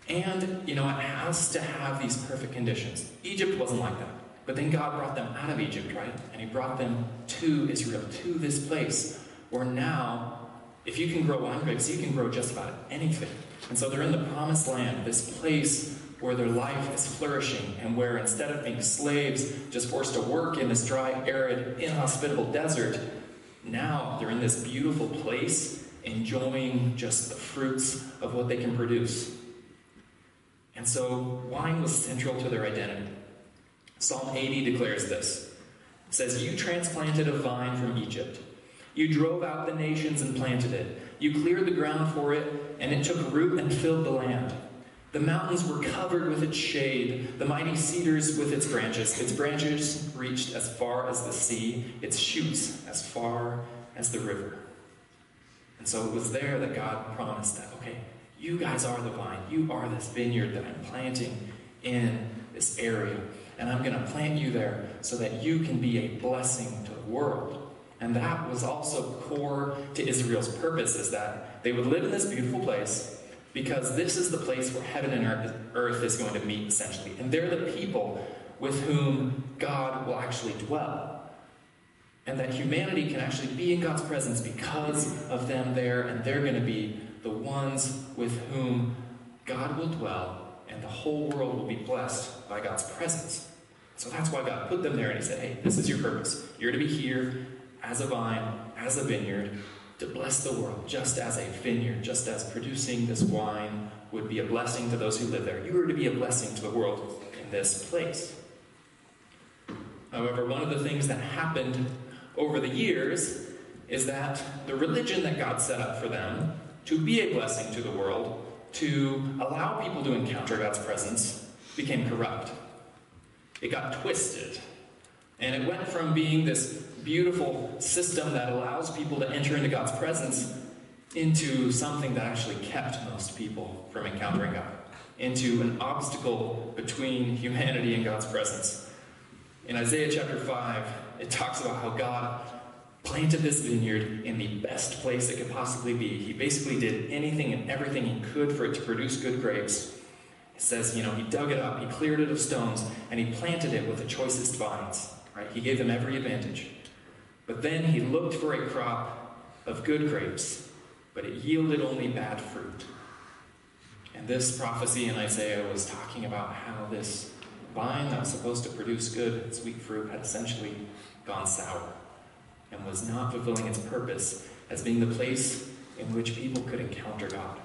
And, you know, it has to have these perfect conditions. Egypt wasn't like that. But then God brought them out of Egypt, right? And He brought them to Israel, to this place where now, if you can grow wine grapes, you can grow just about anything. And so they're in the promised land, this place where their life is flourishing and where instead of being slaves, just forced to work in this dry, arid, inhospitable desert, now they're in this beautiful place enjoying just the fruits of what they can produce. And so wine was central to their identity. Psalm 80 declares this. It says, You transplanted a vine from Egypt. You drove out the nations and planted it. You cleared the ground for it, and it took root and filled the land. The mountains were covered with its shade, the mighty cedars with its branches. Its branches reached as far as the sea, its shoots as far as the river. And so it was there that God promised that, okay, you guys are the vine. You are this vineyard that I'm planting in this area. And I'm going to plant you there so that you can be a blessing to the world. And that was also core to Israel's purpose is that they would live in this beautiful place because this is the place where heaven and earth is going to meet, essentially. And they're the people with whom God will actually dwell. And that humanity can actually be in God's presence because of them there, and they're going to be the ones with whom God will dwell, and the whole world will be blessed by God's presence. So that's why God put them there, and He said, Hey, this is your purpose. You're to be here as a vine, as a vineyard, to bless the world, just as a vineyard, just as producing this wine would be a blessing to those who live there. You are to be a blessing to the world in this place. However, one of the things that happened over the years is that the religion that God set up for them to be a blessing to the world, to allow people to encounter God's presence, became corrupt. It got twisted. And it went from being this beautiful system that allows people to enter into God's presence into something that actually kept most people from encountering God, into an obstacle between humanity and God's presence. In Isaiah chapter 5, it talks about how God planted this vineyard in the best place it could possibly be. He basically did anything and everything he could for it to produce good grapes. It says, you know, he dug it up, he cleared it of stones, and he planted it with the choicest vines. Right? He gave them every advantage. But then he looked for a crop of good grapes, but it yielded only bad fruit. And this prophecy in Isaiah was talking about how this vine that was supposed to produce good, sweet fruit, had essentially gone sour and was not fulfilling its purpose as being the place in which people could encounter God.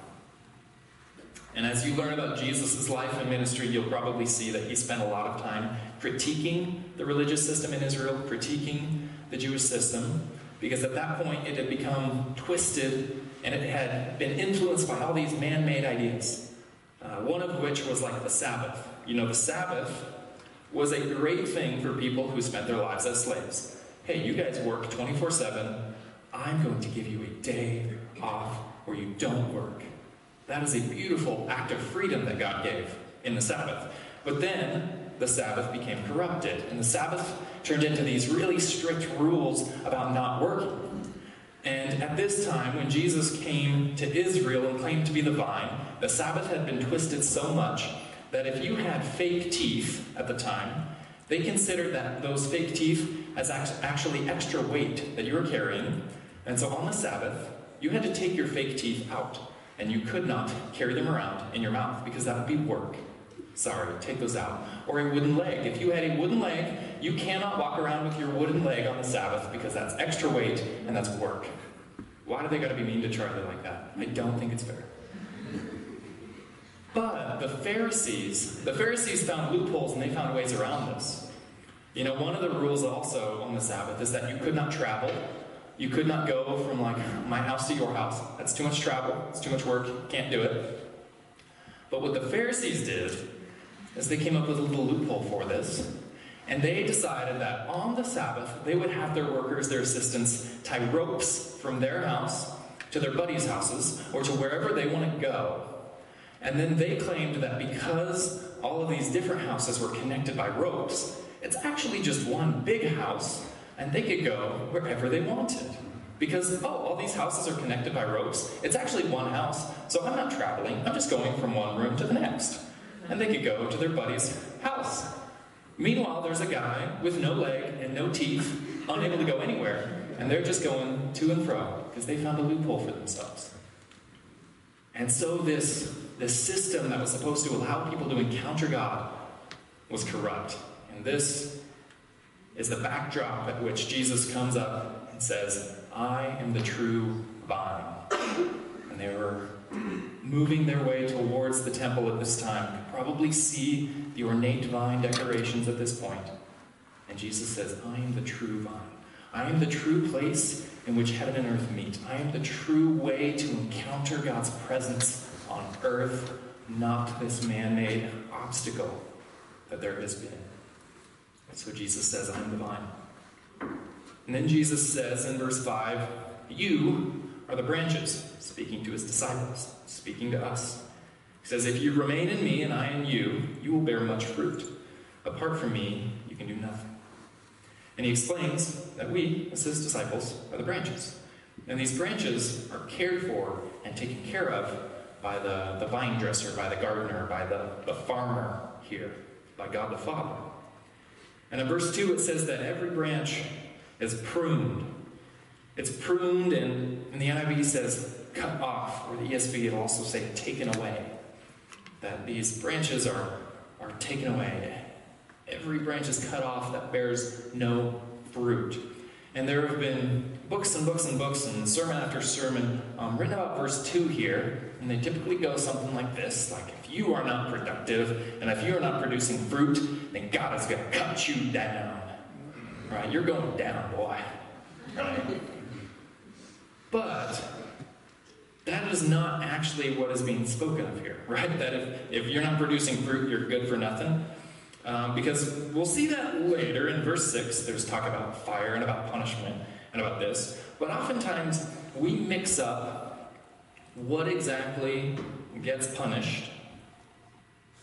And as you learn about Jesus' life and ministry, you'll probably see that he spent a lot of time critiquing the religious system in Israel, critiquing the Jewish system, because at that point it had become twisted and it had been influenced by all these man made ideas. Uh, one of which was like the Sabbath. You know, the Sabbath was a great thing for people who spent their lives as slaves. Hey, you guys work 24 7. I'm going to give you a day off where you don't work. That is a beautiful act of freedom that God gave in the Sabbath. But then the Sabbath became corrupted, and the Sabbath turned into these really strict rules about not working. And at this time, when Jesus came to Israel and claimed to be the vine, the Sabbath had been twisted so much that if you had fake teeth at the time, they considered that those fake teeth as actually extra weight that you were carrying. And so on the Sabbath, you had to take your fake teeth out, and you could not carry them around in your mouth because that would be work. Sorry, take those out. Or a wooden leg. If you had a wooden leg, you cannot walk around with your wooden leg on the Sabbath because that's extra weight and that's work. Why do they got to be mean to Charlie like that? I don't think it's fair. But the Pharisees, the Pharisees found loopholes and they found ways around this. You know, one of the rules also on the Sabbath is that you could not travel. You could not go from like my house to your house. That's too much travel. It's too much work. Can't do it. But what the Pharisees did is they came up with a little loophole for this. And they decided that on the Sabbath, they would have their workers, their assistants, tie ropes from their house to their buddies' houses or to wherever they want to go. And then they claimed that because all of these different houses were connected by ropes, it's actually just one big house, and they could go wherever they wanted. Because, oh, all these houses are connected by ropes. It's actually one house, so I'm not traveling. I'm just going from one room to the next. And they could go to their buddy's house. Meanwhile, there's a guy with no leg and no teeth, unable to go anywhere, and they're just going to and fro because they found a loophole for themselves. And so, this, this system that was supposed to allow people to encounter God was corrupt. And this is the backdrop at which Jesus comes up and says, I am the true vine. And they were moving their way towards the temple at this time. You probably see the ornate vine decorations at this point. And Jesus says, I am the true vine. I am the true place in which heaven and earth meet. I am the true way to encounter God's presence on earth, not this man made obstacle that there has been. So Jesus says, I'm the vine. And then Jesus says in verse 5, You are the branches, speaking to his disciples, speaking to us. He says, If you remain in me and I in you, you will bear much fruit. Apart from me, you can do nothing. And he explains that we, as his disciples, are the branches. And these branches are cared for and taken care of by the, the vine dresser, by the gardener, by the, the farmer here, by God the Father. And in verse 2, it says that every branch is pruned. It's pruned, and, and the NIV says cut off, or the ESV will also say taken away. That these branches are, are taken away. Every branch is cut off that bears no fruit. And there have been books and books and books and sermon after sermon um, written about verse 2 here, and they typically go something like this like, if you are not productive and if you are not producing fruit, then God is going to cut you down. Right? You're going down, boy. Right? But that is not actually what is being spoken of here, (laughs) right? That if, if you're not producing fruit, you're good for nothing. Um, because we'll see that later in verse 6. There's talk about fire and about punishment and about this. But oftentimes we mix up what exactly gets punished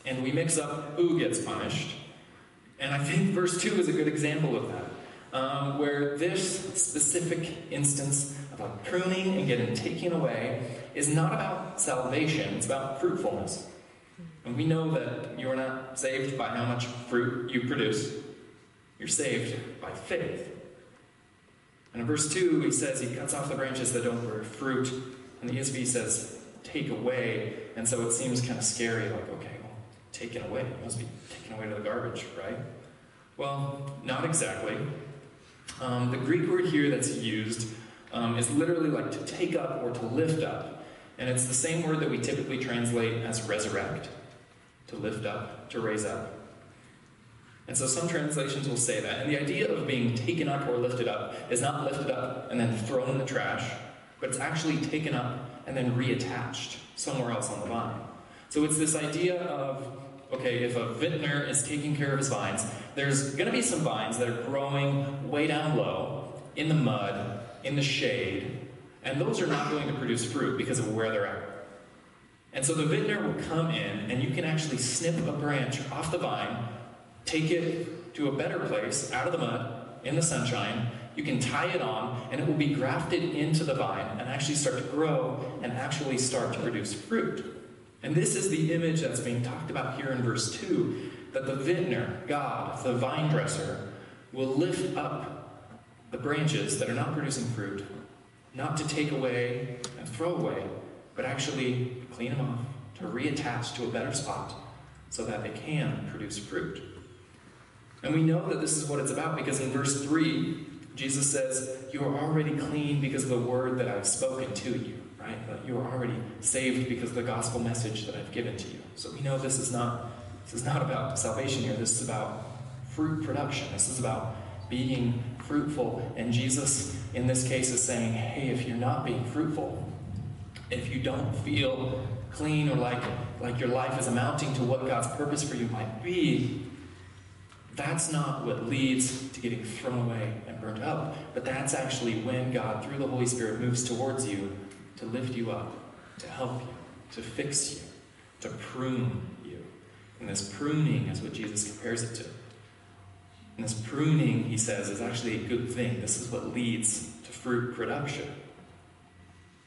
and we mix up who gets punished. And I think verse 2 is a good example of that. Um, where this specific instance about pruning and getting taken away is not about salvation, it's about fruitfulness. And we know that you are not saved by how much fruit you produce, you're saved by faith. And in verse 2, he says he cuts off the branches that don't bear fruit, and the ESV says take away. And so it seems kind of scary like, okay, well, taken away. It must be taken away to the garbage, right? Well, not exactly. Um, the Greek word here that's used um, is literally like to take up or to lift up. And it's the same word that we typically translate as resurrect to lift up, to raise up. And so some translations will say that. And the idea of being taken up or lifted up is not lifted up and then thrown in the trash, but it's actually taken up and then reattached somewhere else on the vine. So it's this idea of okay, if a vintner is taking care of his vines, there's going to be some vines that are growing way down low, in the mud, in the shade, and those are not going to produce fruit because of where they're at. And so the vintner will come in, and you can actually snip a branch off the vine, take it to a better place, out of the mud, in the sunshine. You can tie it on, and it will be grafted into the vine and actually start to grow and actually start to produce fruit. And this is the image that's being talked about here in verse 2 that the vintner, God, the vine dresser, will lift up the branches that are not producing fruit, not to take away and throw away, but actually clean them off, to reattach to a better spot so that they can produce fruit. And we know that this is what it's about because in verse 3, Jesus says, You are already clean because of the word that I've spoken to you. right? That you are already saved because of the gospel message that I've given to you. So we know this is not this is not about salvation here. This is about fruit production. This is about being fruitful. And Jesus, in this case, is saying, hey, if you're not being fruitful, if you don't feel clean or like, like your life is amounting to what God's purpose for you might be, that's not what leads to getting thrown away and burnt up. But that's actually when God, through the Holy Spirit, moves towards you to lift you up, to help you, to fix you, to prune you. And this pruning is what Jesus compares it to. And this pruning, he says, is actually a good thing. This is what leads to fruit production.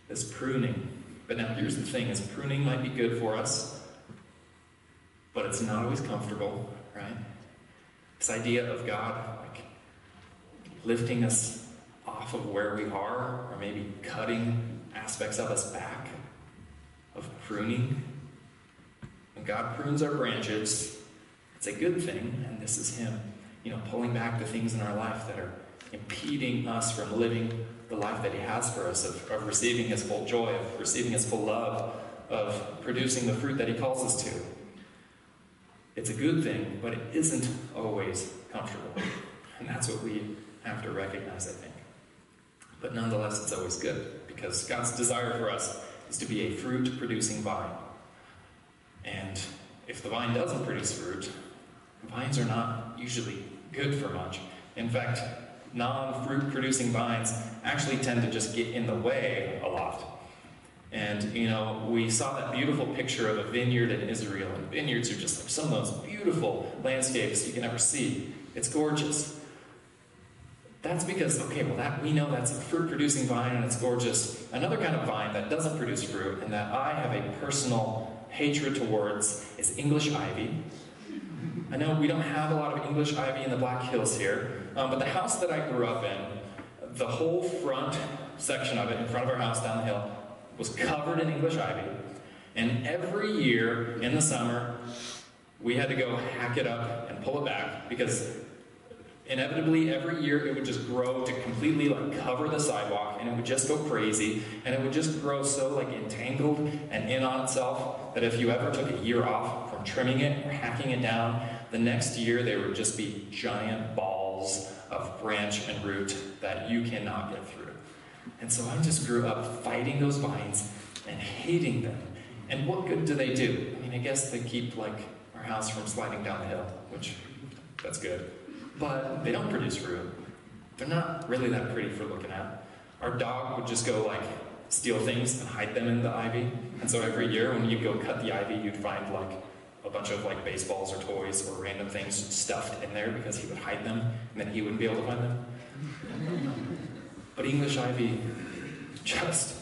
This pruning. But now here's the thing is pruning might be good for us, but it's not always comfortable, right? This idea of God like lifting us off of where we are, or maybe cutting aspects of us back, of pruning. When God prunes our branches, it's a good thing, and this is Him, you know, pulling back the things in our life that are impeding us from living the life that He has for us, of, of receiving His full joy, of receiving His full love, of producing the fruit that He calls us to. It's a good thing, but it isn't always comfortable. And that's what we have to recognize, I think. But nonetheless, it's always good because God's desire for us is to be a fruit producing vine. And if the vine doesn't produce fruit, vines are not usually good for much. In fact, non fruit producing vines actually tend to just get in the way a lot. And, you know, we saw that beautiful picture of a vineyard in Israel, and vineyards are just like some of those beautiful landscapes you can ever see. It's gorgeous. That's because, okay, well, that we know that's a fruit producing vine and it's gorgeous. Another kind of vine that doesn't produce fruit and that I have a personal hatred towards is English ivy. I know we don't have a lot of English ivy in the Black Hills here, um, but the house that I grew up in, the whole front section of it in front of our house down the hill was covered in English ivy. And every year in the summer, we had to go hack it up and pull it back because inevitably every year it would just grow to completely like cover the sidewalk and it would just go crazy and it would just grow so like entangled and in on itself that if you ever took a year off from trimming it or hacking it down the next year there would just be giant balls of branch and root that you cannot get through and so i just grew up fighting those vines and hating them and what good do they do i mean i guess they keep like our house from sliding down the hill which that's good but they don't produce fruit. They're not really that pretty for looking at. Our dog would just go like steal things and hide them in the ivy. And so every year when you go cut the ivy, you'd find like bunch of like baseballs or toys or random things stuffed in there because he would hide them and then he wouldn't be able to find them. But English ivy just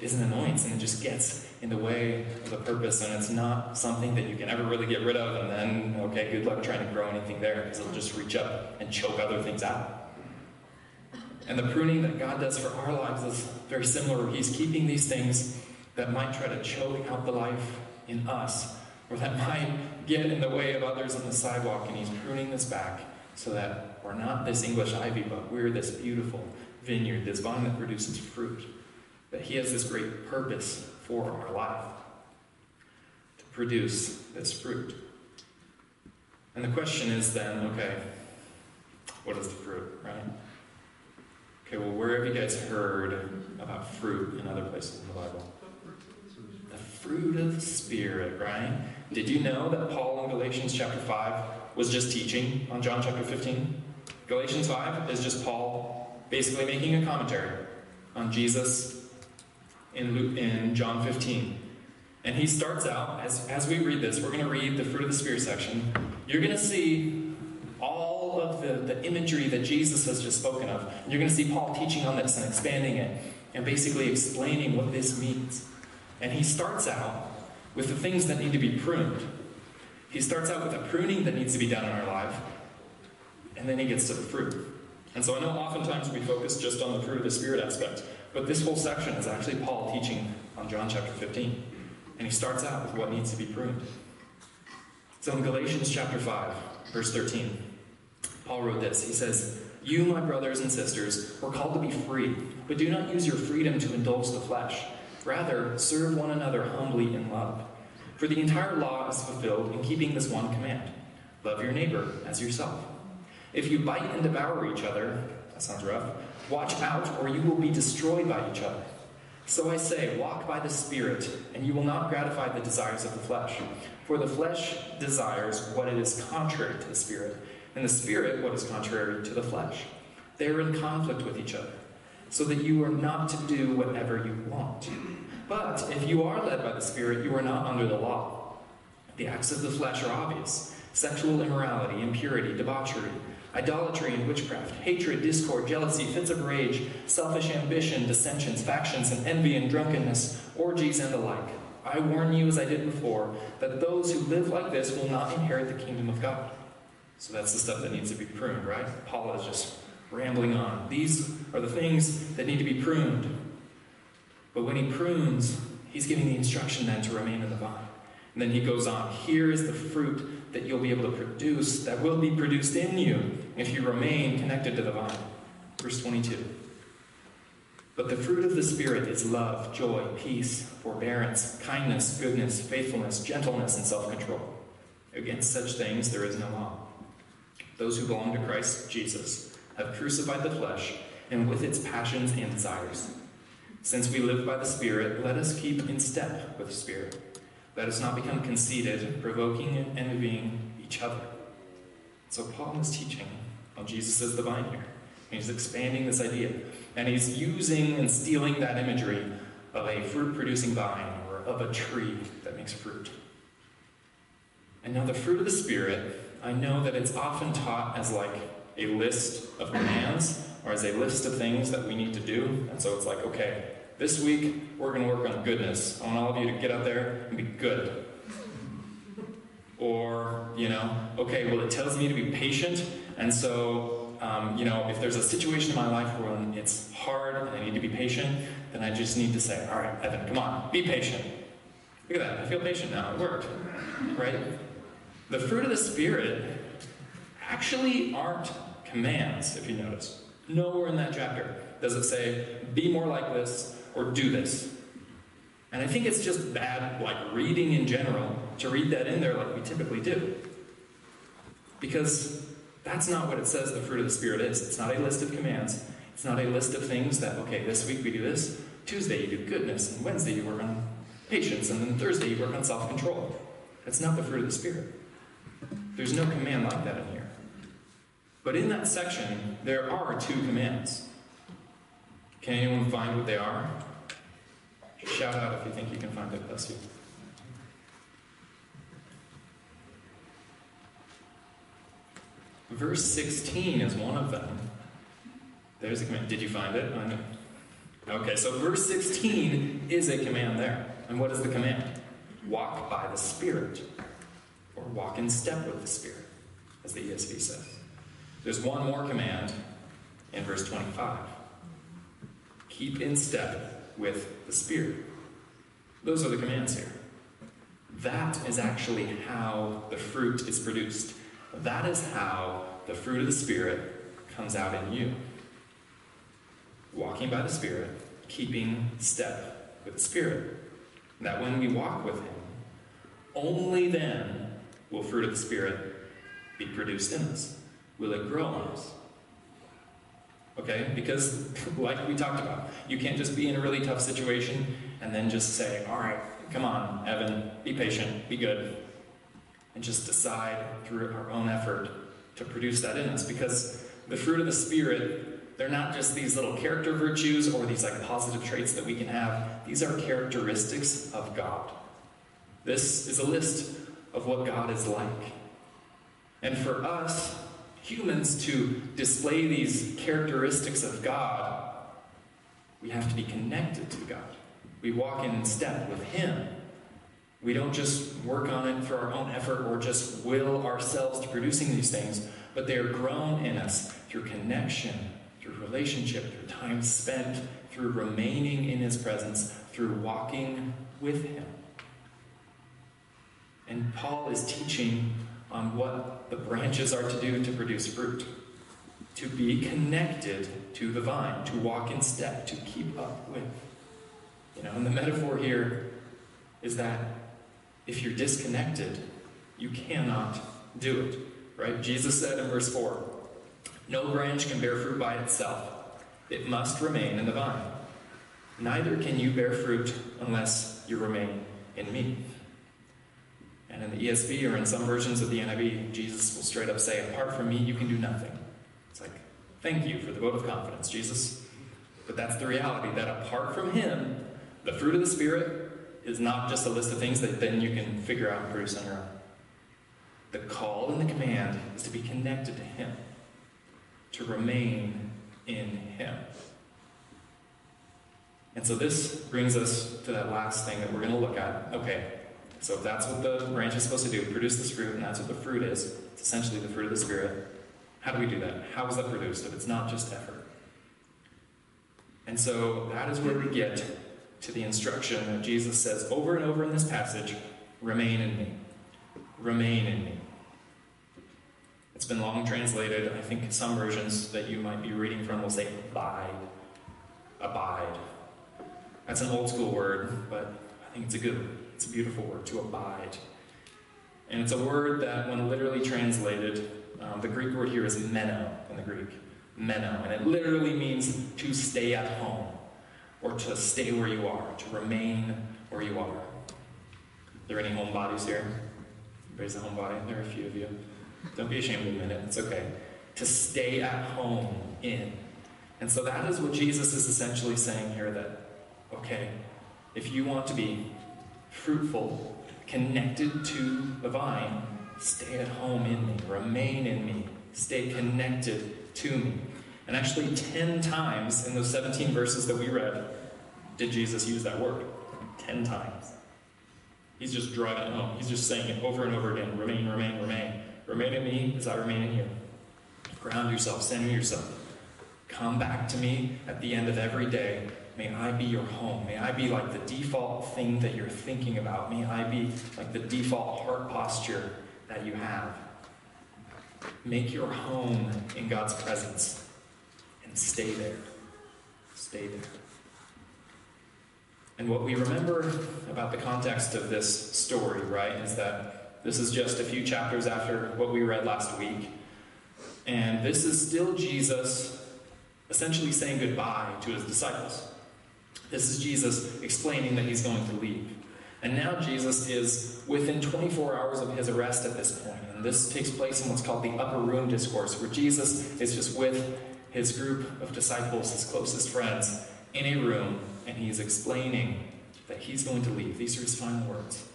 is an annoyance and it just gets in the way of the purpose, and it's not something that you can ever really get rid of, and then, okay, good luck trying to grow anything there, because it'll just reach up and choke other things out. And the pruning that God does for our lives is very similar. He's keeping these things that might try to choke out the life in us, or that might get in the way of others on the sidewalk, and He's pruning this back so that we're not this English ivy, but we're this beautiful vineyard, this vine that produces fruit. That He has this great purpose for our life to produce this fruit. And the question is then, okay, what is the fruit, right? Okay, well, where have you guys heard about fruit in other places in the Bible? The fruit of the Spirit, right? Did you know that Paul in Galatians chapter 5 was just teaching on John chapter 15? Galatians 5 is just Paul basically making a commentary on Jesus in, Luke, in John 15. And he starts out, as, as we read this, we're going to read the fruit of the Spirit section. You're going to see all of the, the imagery that Jesus has just spoken of. You're going to see Paul teaching on this and expanding it and basically explaining what this means. And he starts out with the things that need to be pruned. He starts out with the pruning that needs to be done in our life, and then he gets to the fruit. And so I know oftentimes we focus just on the fruit of the Spirit aspect. But this whole section is actually Paul teaching on John chapter 15. And he starts out with what needs to be pruned. So in Galatians chapter 5, verse 13, Paul wrote this. He says, You, my brothers and sisters, were called to be free, but do not use your freedom to indulge the flesh. Rather, serve one another humbly in love. For the entire law is fulfilled in keeping this one command love your neighbor as yourself. If you bite and devour each other, that sounds rough, watch out or you will be destroyed by each other. So I say, walk by the Spirit, and you will not gratify the desires of the flesh. For the flesh desires what is contrary to the Spirit, and the Spirit what is contrary to the flesh. They are in conflict with each other, so that you are not to do whatever you want. But if you are led by the Spirit, you are not under the law. The acts of the flesh are obvious sexual immorality, impurity, debauchery, idolatry and witchcraft, hatred, discord, jealousy, fits of rage, selfish ambition, dissensions, factions, and envy and drunkenness, orgies and the like. I warn you, as I did before, that those who live like this will not inherit the kingdom of God. So that's the stuff that needs to be pruned, right? Paul is just rambling on. These are the things that need to be pruned. But when he prunes, he's giving the instruction then to remain in the vine. And then he goes on, here is the fruit that you'll be able to produce, that will be produced in you if you remain connected to the vine. Verse 22. But the fruit of the Spirit is love, joy, peace, forbearance, kindness, goodness, faithfulness, gentleness, and self control. Against such things there is no law. Those who belong to Christ Jesus have crucified the flesh and with its passions and desires. Since we live by the Spirit, let us keep in step with the Spirit. Let us not become conceited, provoking and envying each other. So Paul is teaching how Jesus is the vine here. And he's expanding this idea. And he's using and stealing that imagery of a fruit producing vine or of a tree that makes fruit. And now, the fruit of the Spirit, I know that it's often taught as like a list of commands or as a list of things that we need to do. And so it's like, okay, this week, we're going to work on goodness. I want all of you to get out there and be good. Or, you know, okay, well, it tells me to be patient, and so, um, you know, if there's a situation in my life where it's hard and I need to be patient, then I just need to say, all right, Evan, come on, be patient. Look at that, I feel patient now, it worked, right? The fruit of the Spirit actually aren't commands, if you notice. Nowhere in that chapter does it say, be more like this, or do this. And I think it's just bad, like reading in general, to read that in there like we typically do. Because that's not what it says the fruit of the Spirit is. It's not a list of commands. It's not a list of things that, okay, this week we do this, Tuesday you do goodness, and Wednesday you work on patience, and then Thursday you work on self control. That's not the fruit of the Spirit. There's no command like that in here. But in that section, there are two commands. Can anyone find what they are? Shout out if you think you can find it. Bless you. Verse 16 is one of them. There's a command. Did you find it? I know. Okay, so verse 16 is a command there. And what is the command? Walk by the Spirit, or walk in step with the Spirit, as the ESV says. There's one more command in verse 25 keep in step with the Spirit. Those are the commands here. That is actually how the fruit is produced. That is how the fruit of the Spirit comes out in you. Walking by the Spirit, keeping step with the Spirit. That when we walk with Him, only then will fruit of the Spirit be produced in us. Will it grow on us? Okay? Because, (laughs) like we talked about, you can't just be in a really tough situation and then just say, all right, come on, Evan, be patient, be good. And just decide through our own effort to produce that in us. Because the fruit of the Spirit, they're not just these little character virtues or these like positive traits that we can have. These are characteristics of God. This is a list of what God is like. And for us, humans to display these characteristics of God, we have to be connected to God. We walk in step with Him. We don't just work on it for our own effort or just will ourselves to producing these things, but they are grown in us through connection, through relationship, through time spent, through remaining in His presence, through walking with Him. And Paul is teaching on what the branches are to do to produce fruit. To be connected to the vine, to walk in step, to keep up with. You know, and the metaphor here is that if you're disconnected, you cannot do it. Right? Jesus said in verse 4 No branch can bear fruit by itself, it must remain in the vine. Neither can you bear fruit unless you remain in me. And in the ESV or in some versions of the NIV, Jesus will straight up say, Apart from me, you can do nothing. It's like, thank you for the vote of confidence, Jesus. But that's the reality that apart from him, the fruit of the Spirit is not just a list of things that then you can figure out and produce on your own. The call and the command is to be connected to him, to remain in him. And so this brings us to that last thing that we're going to look at. Okay, so if that's what the branch is supposed to do, produce this fruit, and that's what the fruit is, it's essentially the fruit of the Spirit. How do we do that? How is that produced if it's not just effort? And so that is where we get to the instruction that Jesus says over and over in this passage remain in me. Remain in me. It's been long translated. I think some versions that you might be reading from will say abide. Abide. That's an old school word, but I think it's a good, it's a beautiful word to abide. And it's a word that, when literally translated, um, the Greek word here is meno in the Greek. Meno. And it literally means to stay at home or to stay where you are, to remain where you are. Are there any homebodies here? Raise a homebody. There are a few of you. Don't be ashamed to admit it. It's okay. To stay at home in. And so that is what Jesus is essentially saying here that, okay, if you want to be fruitful, connected to the vine, stay at home in me, remain in me, stay connected to me. And actually, 10 times in those 17 verses that we read, did Jesus use that word? 10 times. He's just driving it home. He's just saying it over and over again remain, remain, remain. Remain in me as I remain in you. Ground yourself, center yourself. Come back to me at the end of every day. May I be your home. May I be like the default thing that you're thinking about. May I be like the default heart posture that you have. Make your home in God's presence and stay there. Stay there. And what we remember about the context of this story, right, is that this is just a few chapters after what we read last week. And this is still Jesus essentially saying goodbye to his disciples. This is Jesus explaining that he's going to leave. And now Jesus is within 24 hours of his arrest at this point. And this takes place in what's called the upper room discourse, where Jesus is just with his group of disciples, his closest friends, in a room, and he's explaining that he's going to leave. These are his final words.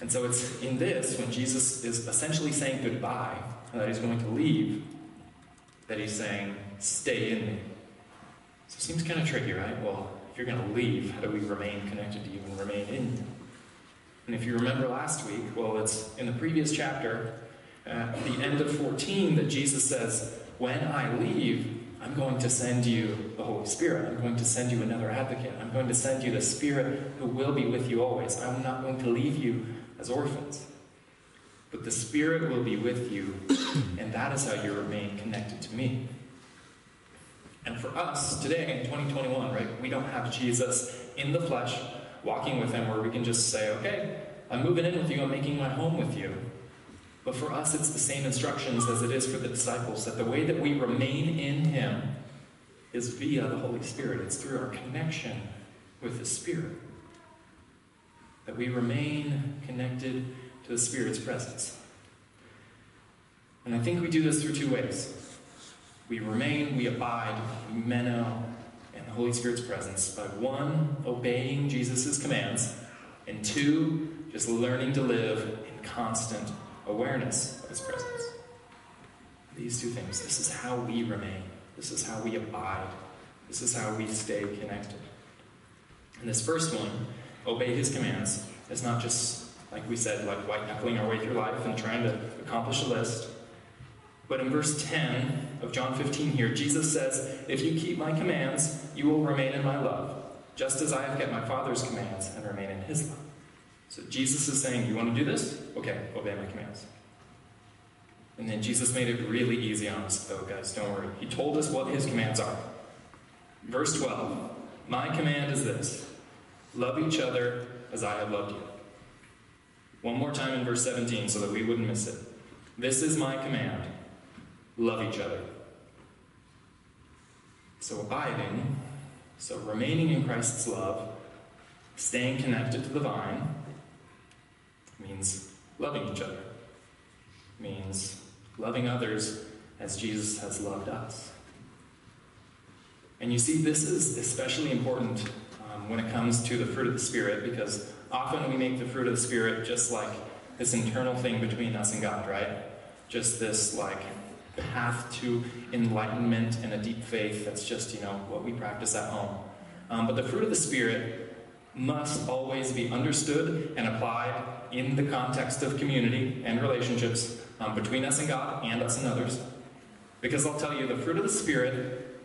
And so it's in this, when Jesus is essentially saying goodbye, and that he's going to leave, that he's saying, Stay in me. So it seems kind of tricky, right? Well, if you're going to leave, how do we remain connected to you and remain in you? And if you remember last week, well, it's in the previous chapter, at the end of 14, that Jesus says, When I leave, I'm going to send you the Holy Spirit. I'm going to send you another advocate. I'm going to send you the Spirit who will be with you always. I'm not going to leave you as orphans. But the Spirit will be with you, and that is how you remain connected to me. And for us today in 2021, right, we don't have Jesus in the flesh walking with him where we can just say, okay, I'm moving in with you, I'm making my home with you. But for us, it's the same instructions as it is for the disciples that the way that we remain in him is via the Holy Spirit, it's through our connection with the Spirit. That we remain connected to the Spirit's presence. And I think we do this through two ways. We remain, we abide, we meno in the Holy Spirit's presence by one, obeying Jesus' commands, and two, just learning to live in constant awareness of His presence. These two things. This is how we remain. This is how we abide. This is how we stay connected. And this first one, obey His commands, is not just, like we said, like white knuckling our way through life and trying to accomplish a list. But in verse 10 of John 15 here, Jesus says, If you keep my commands, you will remain in my love, just as I have kept my Father's commands and remain in his love. So Jesus is saying, You want to do this? Okay, obey my commands. And then Jesus made it really easy on us, though, guys, don't worry. He told us what his commands are. Verse 12 My command is this Love each other as I have loved you. One more time in verse 17 so that we wouldn't miss it. This is my command love each other. So, abiding, so remaining in Christ's love, staying connected to the vine, means loving each other, means loving others as Jesus has loved us. And you see, this is especially important um, when it comes to the fruit of the Spirit because often we make the fruit of the Spirit just like this internal thing between us and God, right? Just this like path to enlightenment and a deep faith that's just, you know, what we practice at home. Um, but the fruit of the Spirit must always be understood and applied in the context of community and relationships um, between us and God and us and others. Because I'll tell you, the fruit of the Spirit,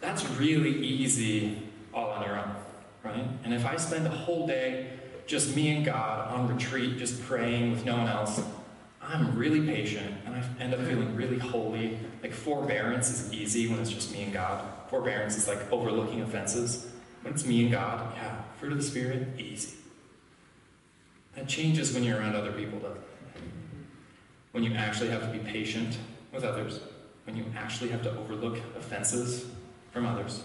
that's really easy all on your own, right? And if I spend a whole day just me and God on retreat, just praying with no one else, I'm really patient and I end up feeling really holy. Like forbearance is easy when it's just me and God. Forbearance is like overlooking offenses. When it's me and God, yeah, fruit of the Spirit, easy. That changes when you're around other people, doesn't it? When you actually have to be patient with others, when you actually have to overlook offenses from others.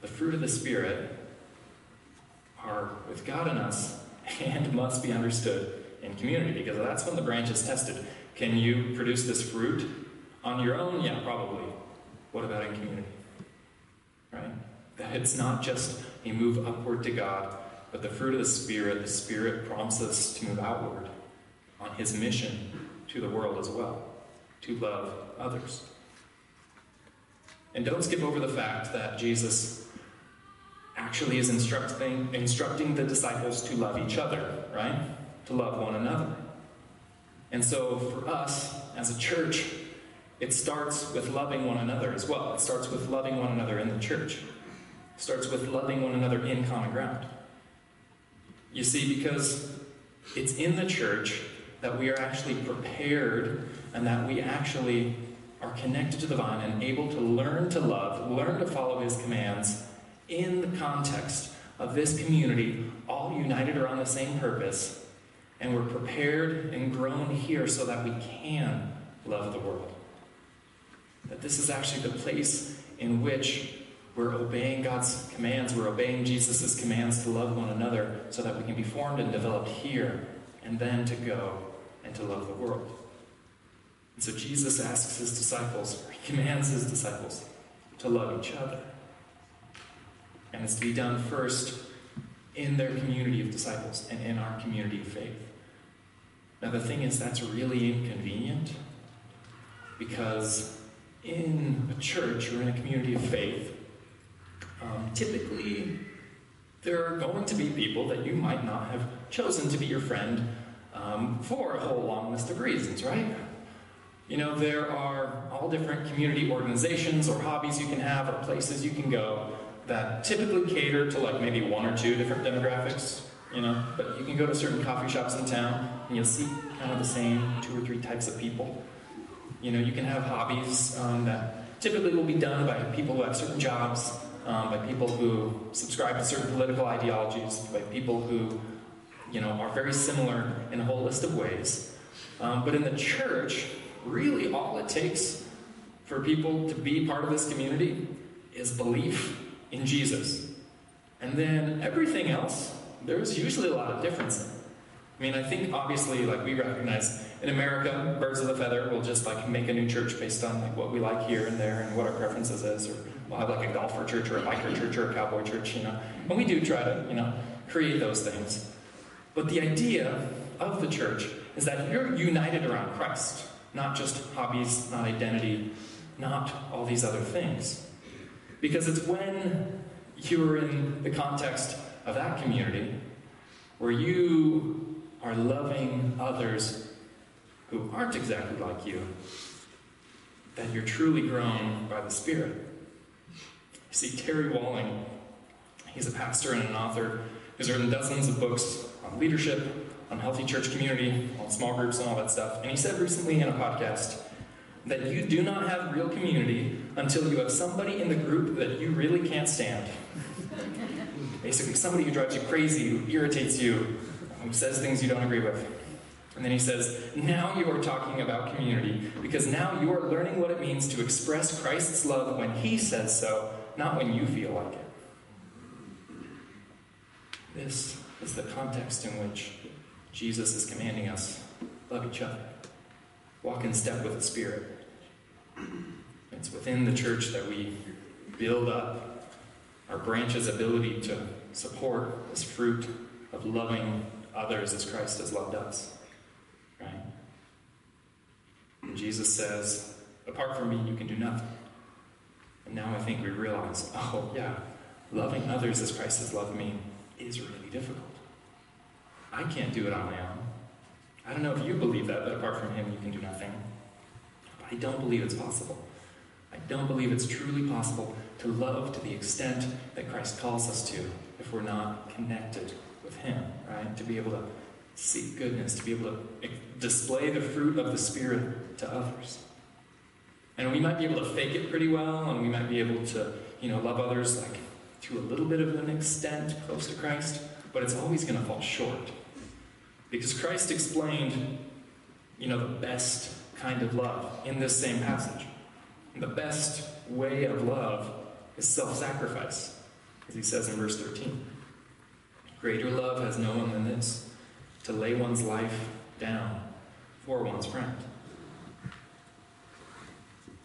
The fruit of the Spirit are with God in us (laughs) and must be understood in community because that's when the branch is tested. Can you produce this fruit on your own? Yeah, probably. What about in community? Right? That it's not just a move upward to God, but the fruit of the Spirit, the Spirit prompts us to move outward on His mission to the world as well, to love others. And don't skip over the fact that Jesus actually is instructing, instructing the disciples to love each other, right? To love one another. And so for us as a church, it starts with loving one another as well. It starts with loving one another in the church. It starts with loving one another in common ground. You see, because it's in the church that we are actually prepared and that we actually are connected to the vine and able to learn to love, learn to follow his commands in the context of this community, all united around the same purpose. And we're prepared and grown here so that we can love the world. That this is actually the place in which we're obeying God's commands, we're obeying Jesus' commands to love one another so that we can be formed and developed here and then to go and to love the world. And so Jesus asks his disciples, or he commands his disciples to love each other. And it's to be done first in their community of disciples and in our community of faith. Now, the thing is, that's really inconvenient because in a church or in a community of faith, um, typically there are going to be people that you might not have chosen to be your friend um, for a whole long list of reasons, right? You know, there are all different community organizations or hobbies you can have or places you can go that typically cater to like maybe one or two different demographics, you know, but you can go to certain coffee shops in town and you'll see kind of the same two or three types of people. You know, you can have hobbies um, that typically will be done by people who have certain jobs, um, by people who subscribe to certain political ideologies, by people who, you know, are very similar in a whole list of ways. Um, but in the church, really all it takes for people to be part of this community is belief in Jesus. And then everything else, there's usually a lot of difference. I mean, I think obviously, like we recognize in America, birds of a feather will just like make a new church based on like what we like here and there and what our preferences is, or we'll have like a golfer church or a biker church or a cowboy church, you know. And we do try to, you know, create those things. But the idea of the church is that you're united around Christ, not just hobbies, not identity, not all these other things. Because it's when you're in the context of that community where you are loving others who aren't exactly like you that you're truly grown by the Spirit. You see, Terry Walling, he's a pastor and an author who's written dozens of books on leadership, on healthy church community, on small groups, and all that stuff. And he said recently in a podcast that you do not have real community until you have somebody in the group that you really can't stand. Basically, somebody who drives you crazy, who irritates you, says things you don't agree with. And then he says, Now you are talking about community, because now you are learning what it means to express Christ's love when he says so, not when you feel like it. This is the context in which Jesus is commanding us love each other, walk in step with the Spirit. It's within the church that we build up our branch's ability to support this fruit of loving others as Christ has loved us. Right? And Jesus says, apart from me, you can do nothing. And now I think we realize, oh, yeah, loving others as Christ has loved me is really difficult. I can't do it on my own. I don't know if you believe that, that apart from Him, you can do nothing. But I don't believe it's possible. I don't believe it's truly possible to love to the extent that Christ calls us to if we're not connected Him, right? To be able to seek goodness, to be able to display the fruit of the Spirit to others. And we might be able to fake it pretty well, and we might be able to, you know, love others like to a little bit of an extent close to Christ, but it's always going to fall short. Because Christ explained, you know, the best kind of love in this same passage. And the best way of love is self sacrifice, as he says in verse 13. Greater love has no one than this to lay one's life down for one's friend.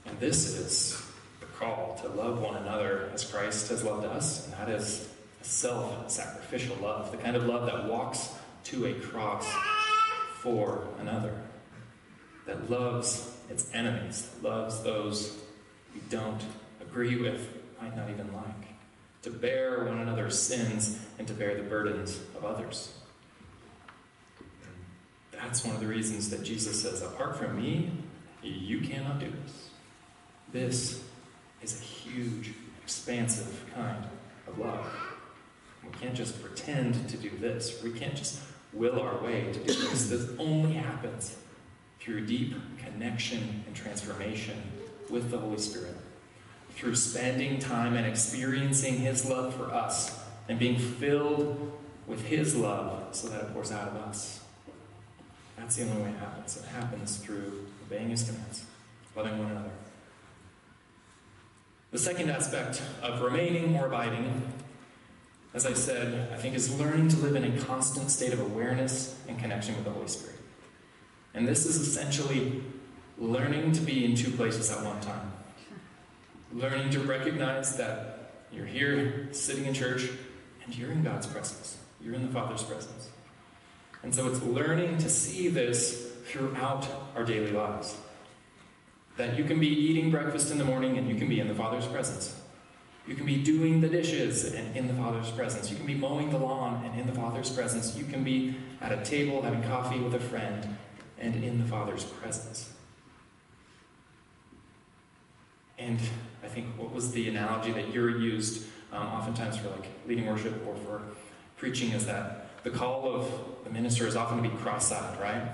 And this is the call to love one another as Christ has loved us, and that is a self sacrificial love, the kind of love that walks to a cross for another, that loves its enemies, loves those we don't agree with, might not even like, to bear one another's sins and to bear the burdens of others. That's one of the reasons that Jesus says, apart from me, you cannot do this. This is a huge, expansive kind of love. We can't just pretend to do this. We can't just will our way to do this. This only happens through deep connection and transformation with the Holy Spirit. Through spending time and experiencing His love for us and being filled with His love so that it pours out of us. That's the only way it happens. It happens through obeying His commands, loving one another. The second aspect of remaining or abiding, as I said, I think is learning to live in a constant state of awareness and connection with the Holy Spirit. And this is essentially learning to be in two places at one time. Learning to recognize that you're here sitting in church and you're in God's presence. You're in the Father's presence. And so it's learning to see this throughout our daily lives. That you can be eating breakfast in the morning and you can be in the Father's presence. You can be doing the dishes and in the Father's presence. You can be mowing the lawn and in the Father's presence. You can be at a table having coffee with a friend and in the Father's presence. And I think what was the analogy that you're used um, oftentimes for like leading worship or for preaching is that the call of the minister is often to be cross-eyed, right?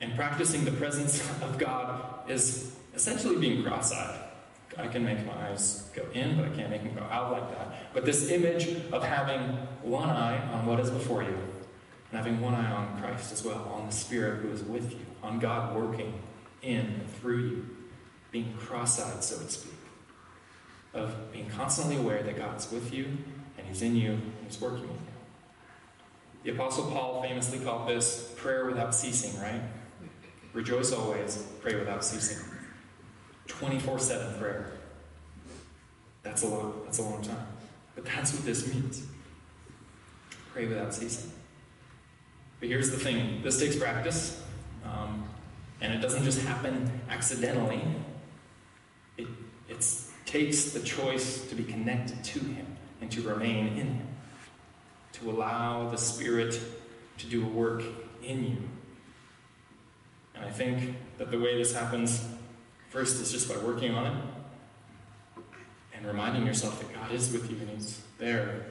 And practicing the presence (laughs) of God is essentially being cross-eyed. I can make my eyes go in, but I can't make them go out like that. But this image of having one eye on what is before you, and having one eye on Christ as well, on the Spirit who is with you, on God working in and through you, being cross eyed, so to speak, of being constantly aware that God is with you and He's in you and He's working with you. The Apostle Paul famously called this prayer without ceasing, right? Rejoice always, pray without ceasing. 24 7 prayer. That's a lot. That's a long time. But that's what this means. Pray without ceasing. But here's the thing this takes practice, um, and it doesn't just happen accidentally. It takes the choice to be connected to Him and to remain in Him, to allow the Spirit to do a work in you. And I think that the way this happens first is just by working on it and reminding yourself that God is with you and He's there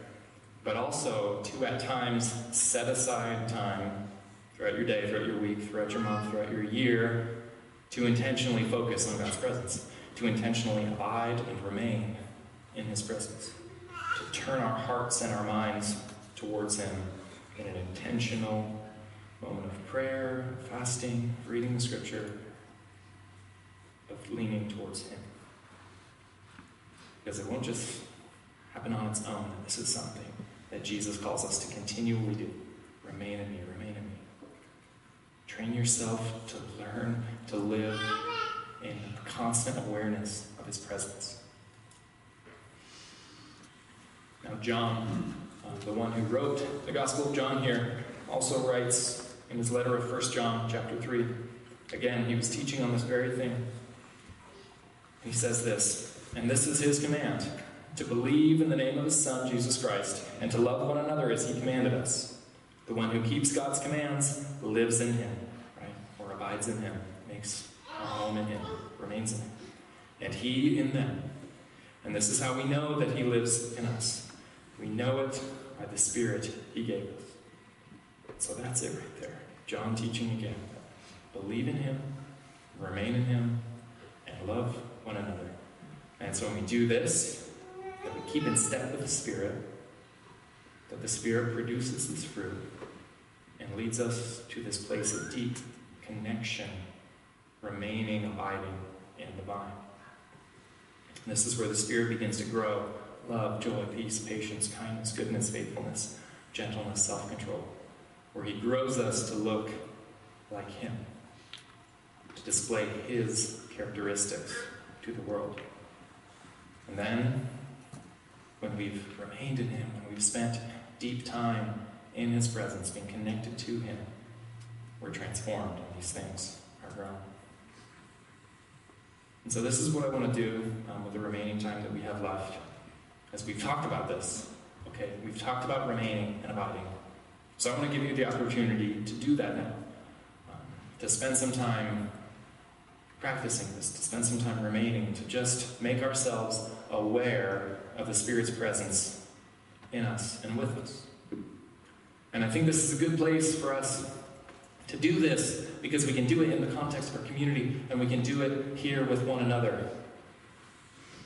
but also to at times set aside time throughout your day, throughout your week, throughout your month, throughout your year to intentionally focus on God's presence, to intentionally abide and remain in His presence. to turn our hearts and our minds towards Him in an intentional moment of prayer, fasting, reading the scripture, of leaning towards Him. Because it won't just happen on its own. This is something that Jesus calls us to continually do. Remain in me, remain in me. Train yourself to learn to live in constant awareness of His presence. Now, John, uh, the one who wrote the Gospel of John here, also writes in his letter of 1 John, chapter 3. Again, he was teaching on this very thing. He says this, and this is his command to believe in the name of his Son, Jesus Christ, and to love one another as he commanded us. The one who keeps God's commands lives in him, right? Or abides in him, makes a home in him, remains in him. And he in them. And this is how we know that he lives in us. We know it by the Spirit he gave us. So that's it right there. John teaching again. Believe in him, remain in him, and love one another. And so when we do this, that we keep in step with the Spirit, that the Spirit produces this fruit and leads us to this place of deep connection, remaining, abiding And this is where the Spirit begins to grow love, joy, peace, patience, kindness, goodness, faithfulness, gentleness, self control. Where He grows us to look like Him, to display His characteristics to the world. And then, when we've remained in Him, when we've spent deep time in His presence, being connected to Him, we're transformed and these things are grown. And so, this is what I want to do um, with the remaining time that we have left. As we've talked about this, okay, we've talked about remaining and abiding. So, I want to give you the opportunity to do that now, um, to spend some time practicing this, to spend some time remaining, to just make ourselves aware of the Spirit's presence in us and with us. And I think this is a good place for us to do this because we can do it in the context of our community and we can do it here with one another.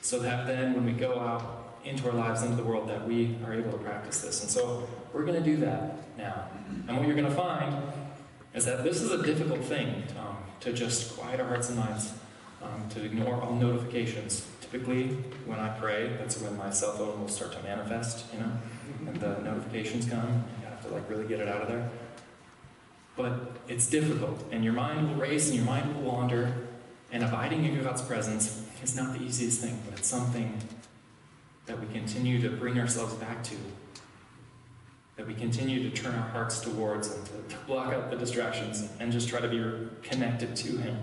So that then when we go out into our lives, into the world, that we are able to practice this. And so we're going to do that now. And what you're going to find is that this is a difficult thing um, to just quiet our hearts and minds, um, to ignore all notifications. Typically, when I pray, that's when my cell phone will start to manifest, you know, and the notifications come. You have to like really get it out of there. But it's difficult, and your mind will race and your mind will wander, and abiding in God's presence is not the easiest thing, but it's something that we continue to bring ourselves back to, that we continue to turn our hearts towards and to, to block out the distractions and just try to be connected to Him.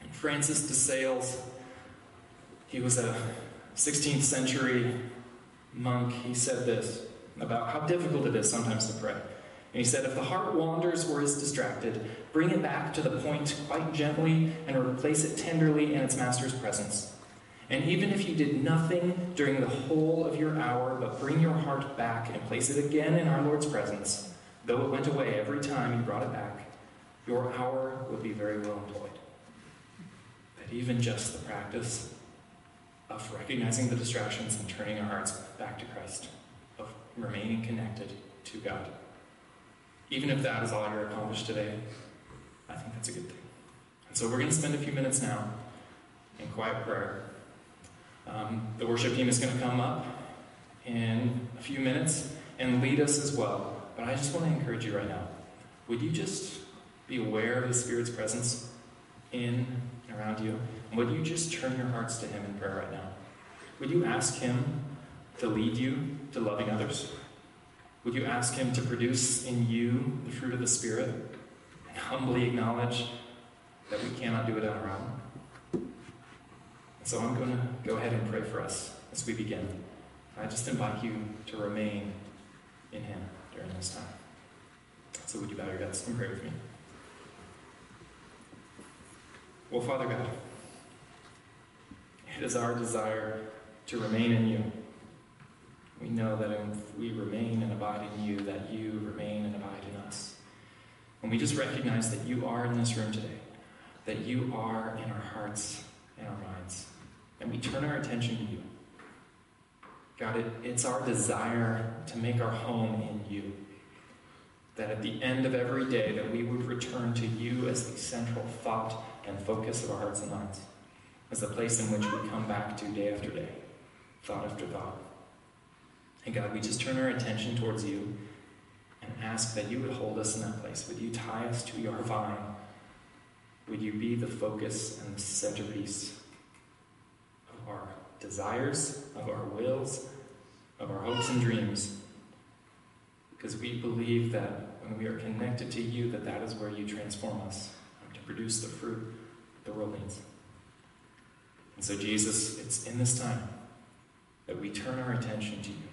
And Francis de Sales, he was a 16th century monk. He said this about how difficult it is sometimes to pray. And he said, If the heart wanders or is distracted, bring it back to the point quite gently and replace it tenderly in its master's presence. And even if you did nothing during the whole of your hour, but bring your heart back and place it again in our Lord's presence, though it went away every time you brought it back, your hour would be very well employed. That even just the practice of recognizing the distractions and turning our hearts back to Christ, of remaining connected to God, even if that is all you're accomplished today, I think that's a good thing. And so we're going to spend a few minutes now in quiet prayer. Um, the worship team is going to come up in a few minutes and lead us as well. But I just want to encourage you right now. Would you just be aware of the Spirit's presence in and around you? And would you just turn your hearts to Him in prayer right now? Would you ask Him to lead you to loving others? Would you ask Him to produce in you the fruit of the Spirit and humbly acknowledge that we cannot do it on our own? So I'm going to go ahead and pray for us as we begin. I just invite you to remain in Him during this time. So would you bow your heads and pray with me? Well, Father God, it is our desire to remain in you. We know that if we remain and abide in you, that you remain and abide in us. And we just recognize that you are in this room today, that you are in our hearts and our minds. And we turn our attention to you. God, it, it's our desire to make our home in you. That at the end of every day that we would return to you as the central thought and focus of our hearts and minds, as the place in which we come back to day after day, thought after thought. And God, we just turn our attention towards you and ask that you would hold us in that place. Would you tie us to your vine? Would you be the focus and the centerpiece of our desires, of our wills, of our hopes and dreams? Because we believe that when we are connected to you, that that is where you transform us to produce the fruit the world needs. And so, Jesus, it's in this time that we turn our attention to you.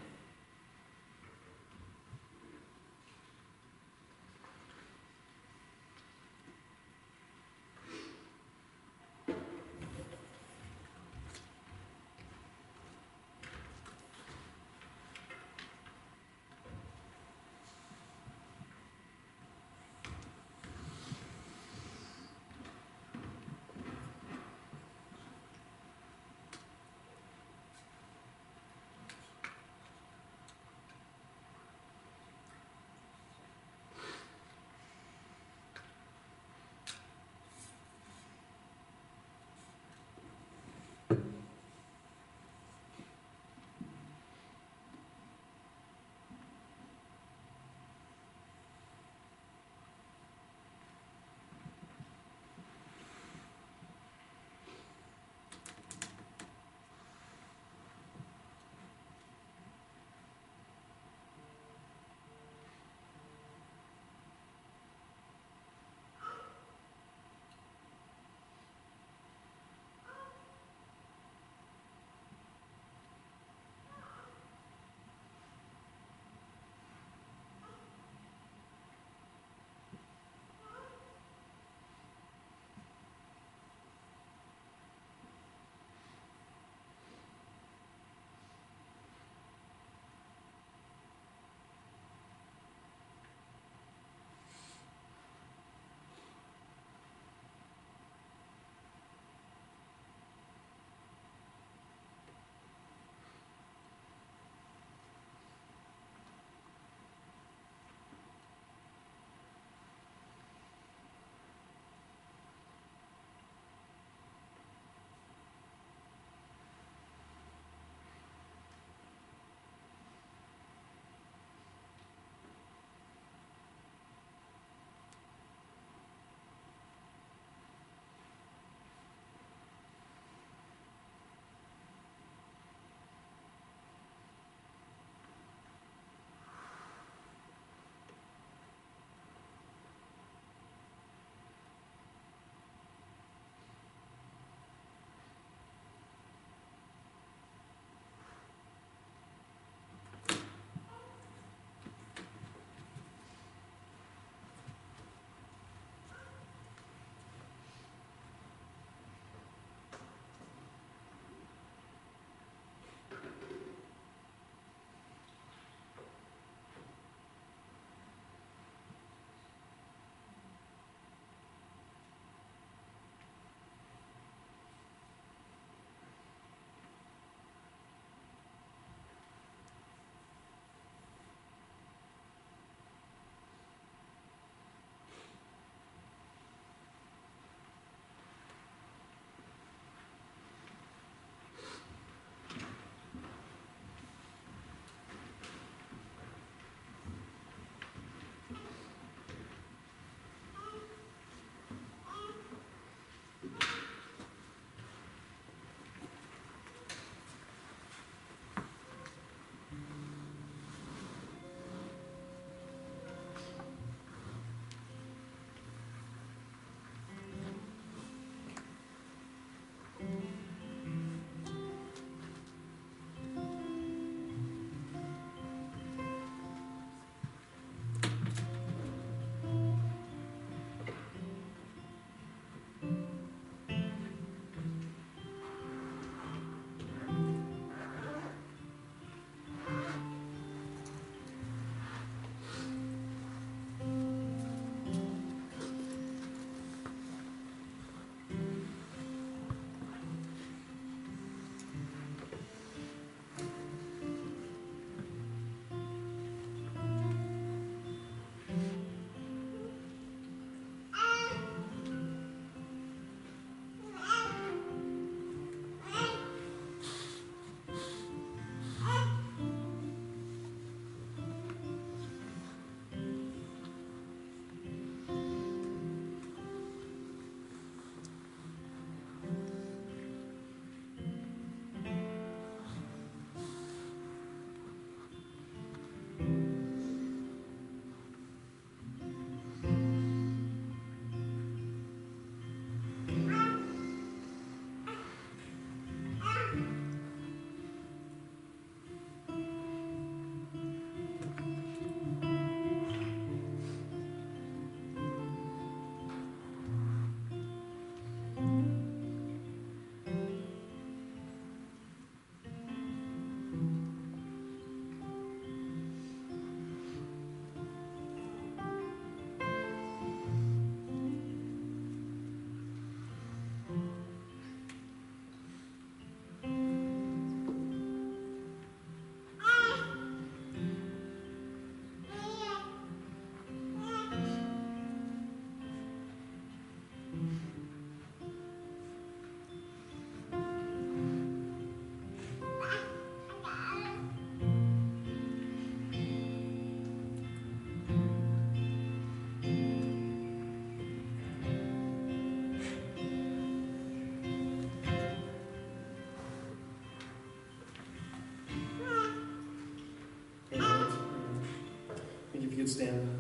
Stand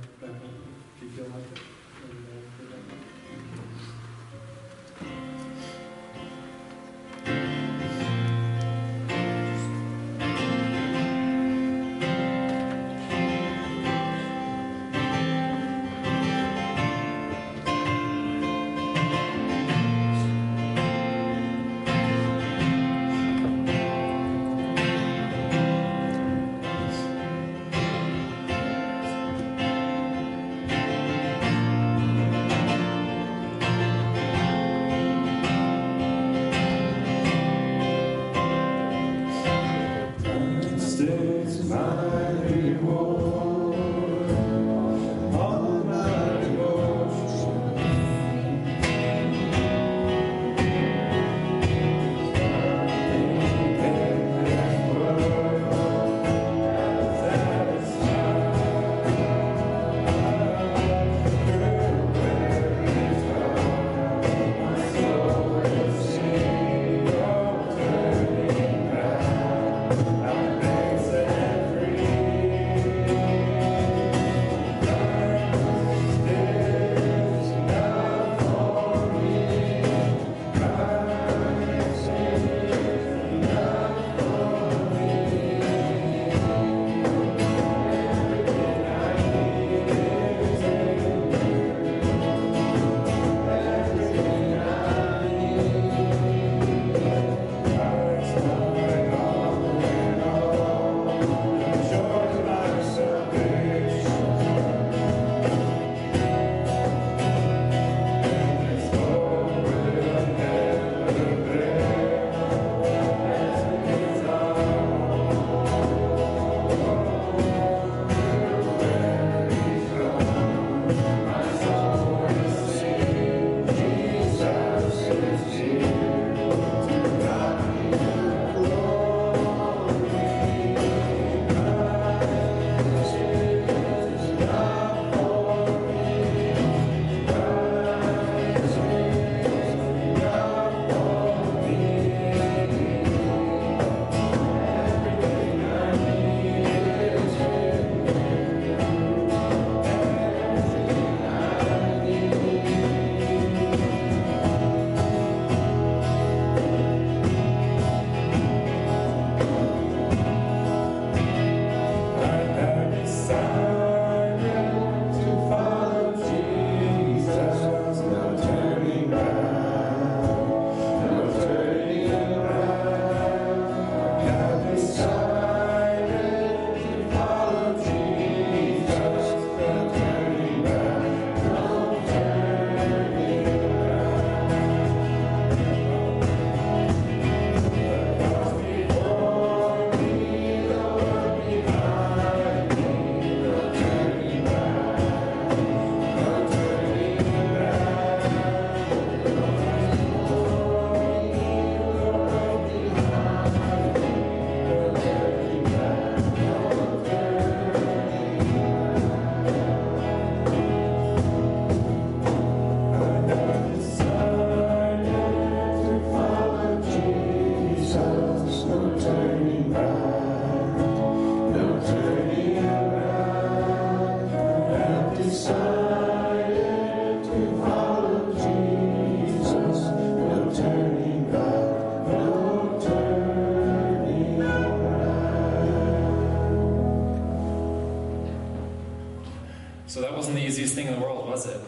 thing in the world, was it?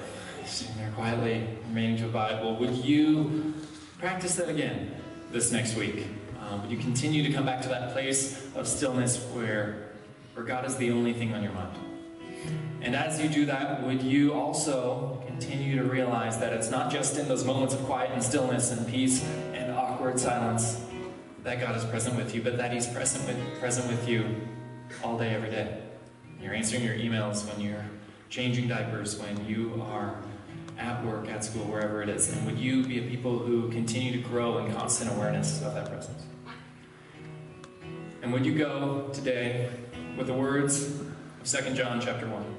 Sitting there quietly, remaining to abide. Well, would you practice that again this next week? Um, would you continue to come back to that place of stillness where, where God is the only thing on your mind? And as you do that, would you also continue to realize that it's not just in those moments of quiet and stillness and peace and awkward silence that God is present with you, but that He's present with, present with you all day, every day? You're answering your emails when you're changing diapers, when you are at work, at school, wherever it is. And would you be a people who continue to grow in constant awareness of that presence? And would you go today with the words of 2 John chapter 1?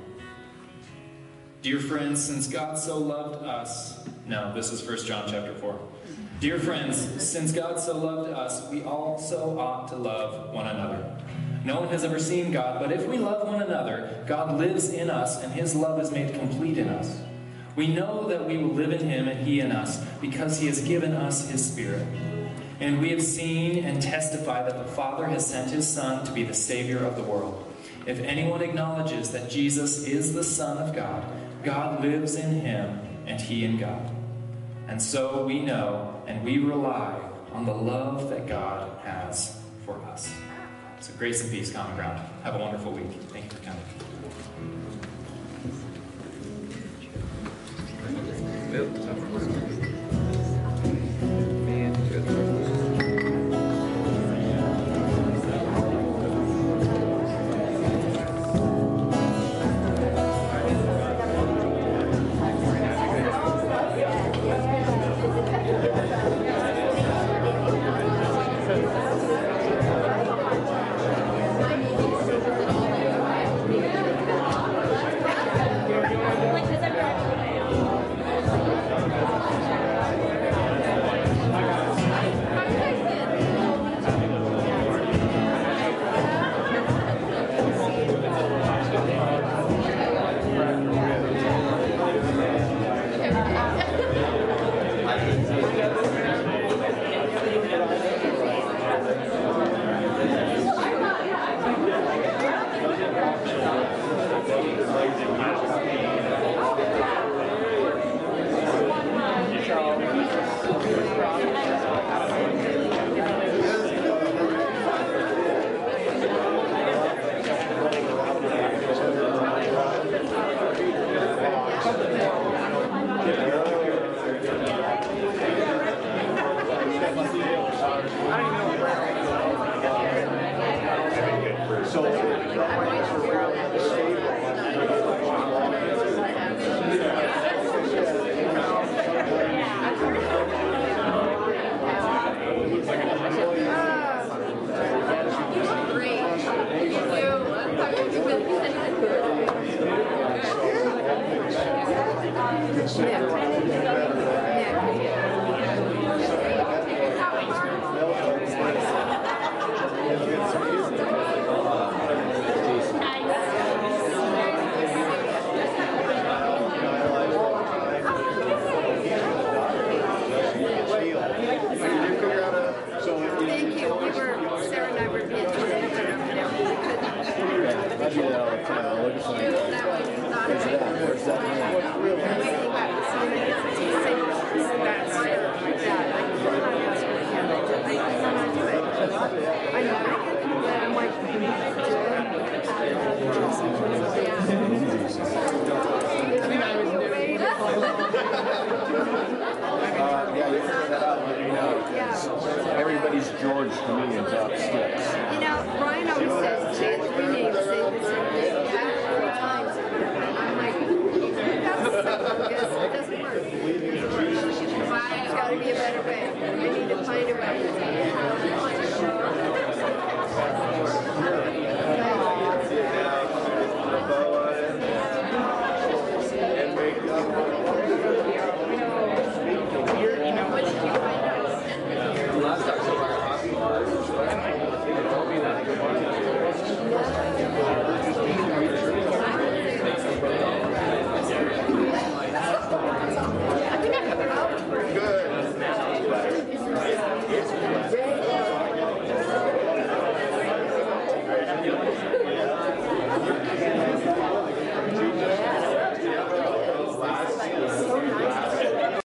Dear friends, since God so loved us, no, this is 1 John chapter 4. Dear friends, since God so loved us, we also ought to love one another. No one has ever seen God, but if we love one another, God lives in us, and his love is made complete in us. We know that we will live in him and he in us, because he has given us his Spirit. And we have seen and testify that the Father has sent his Son to be the Savior of the world. If anyone acknowledges that Jesus is the Son of God, God lives in him and he in God. And so we know and we rely on the love that God has for us. So grace and peace, common ground. Have a wonderful week. Thank you for coming.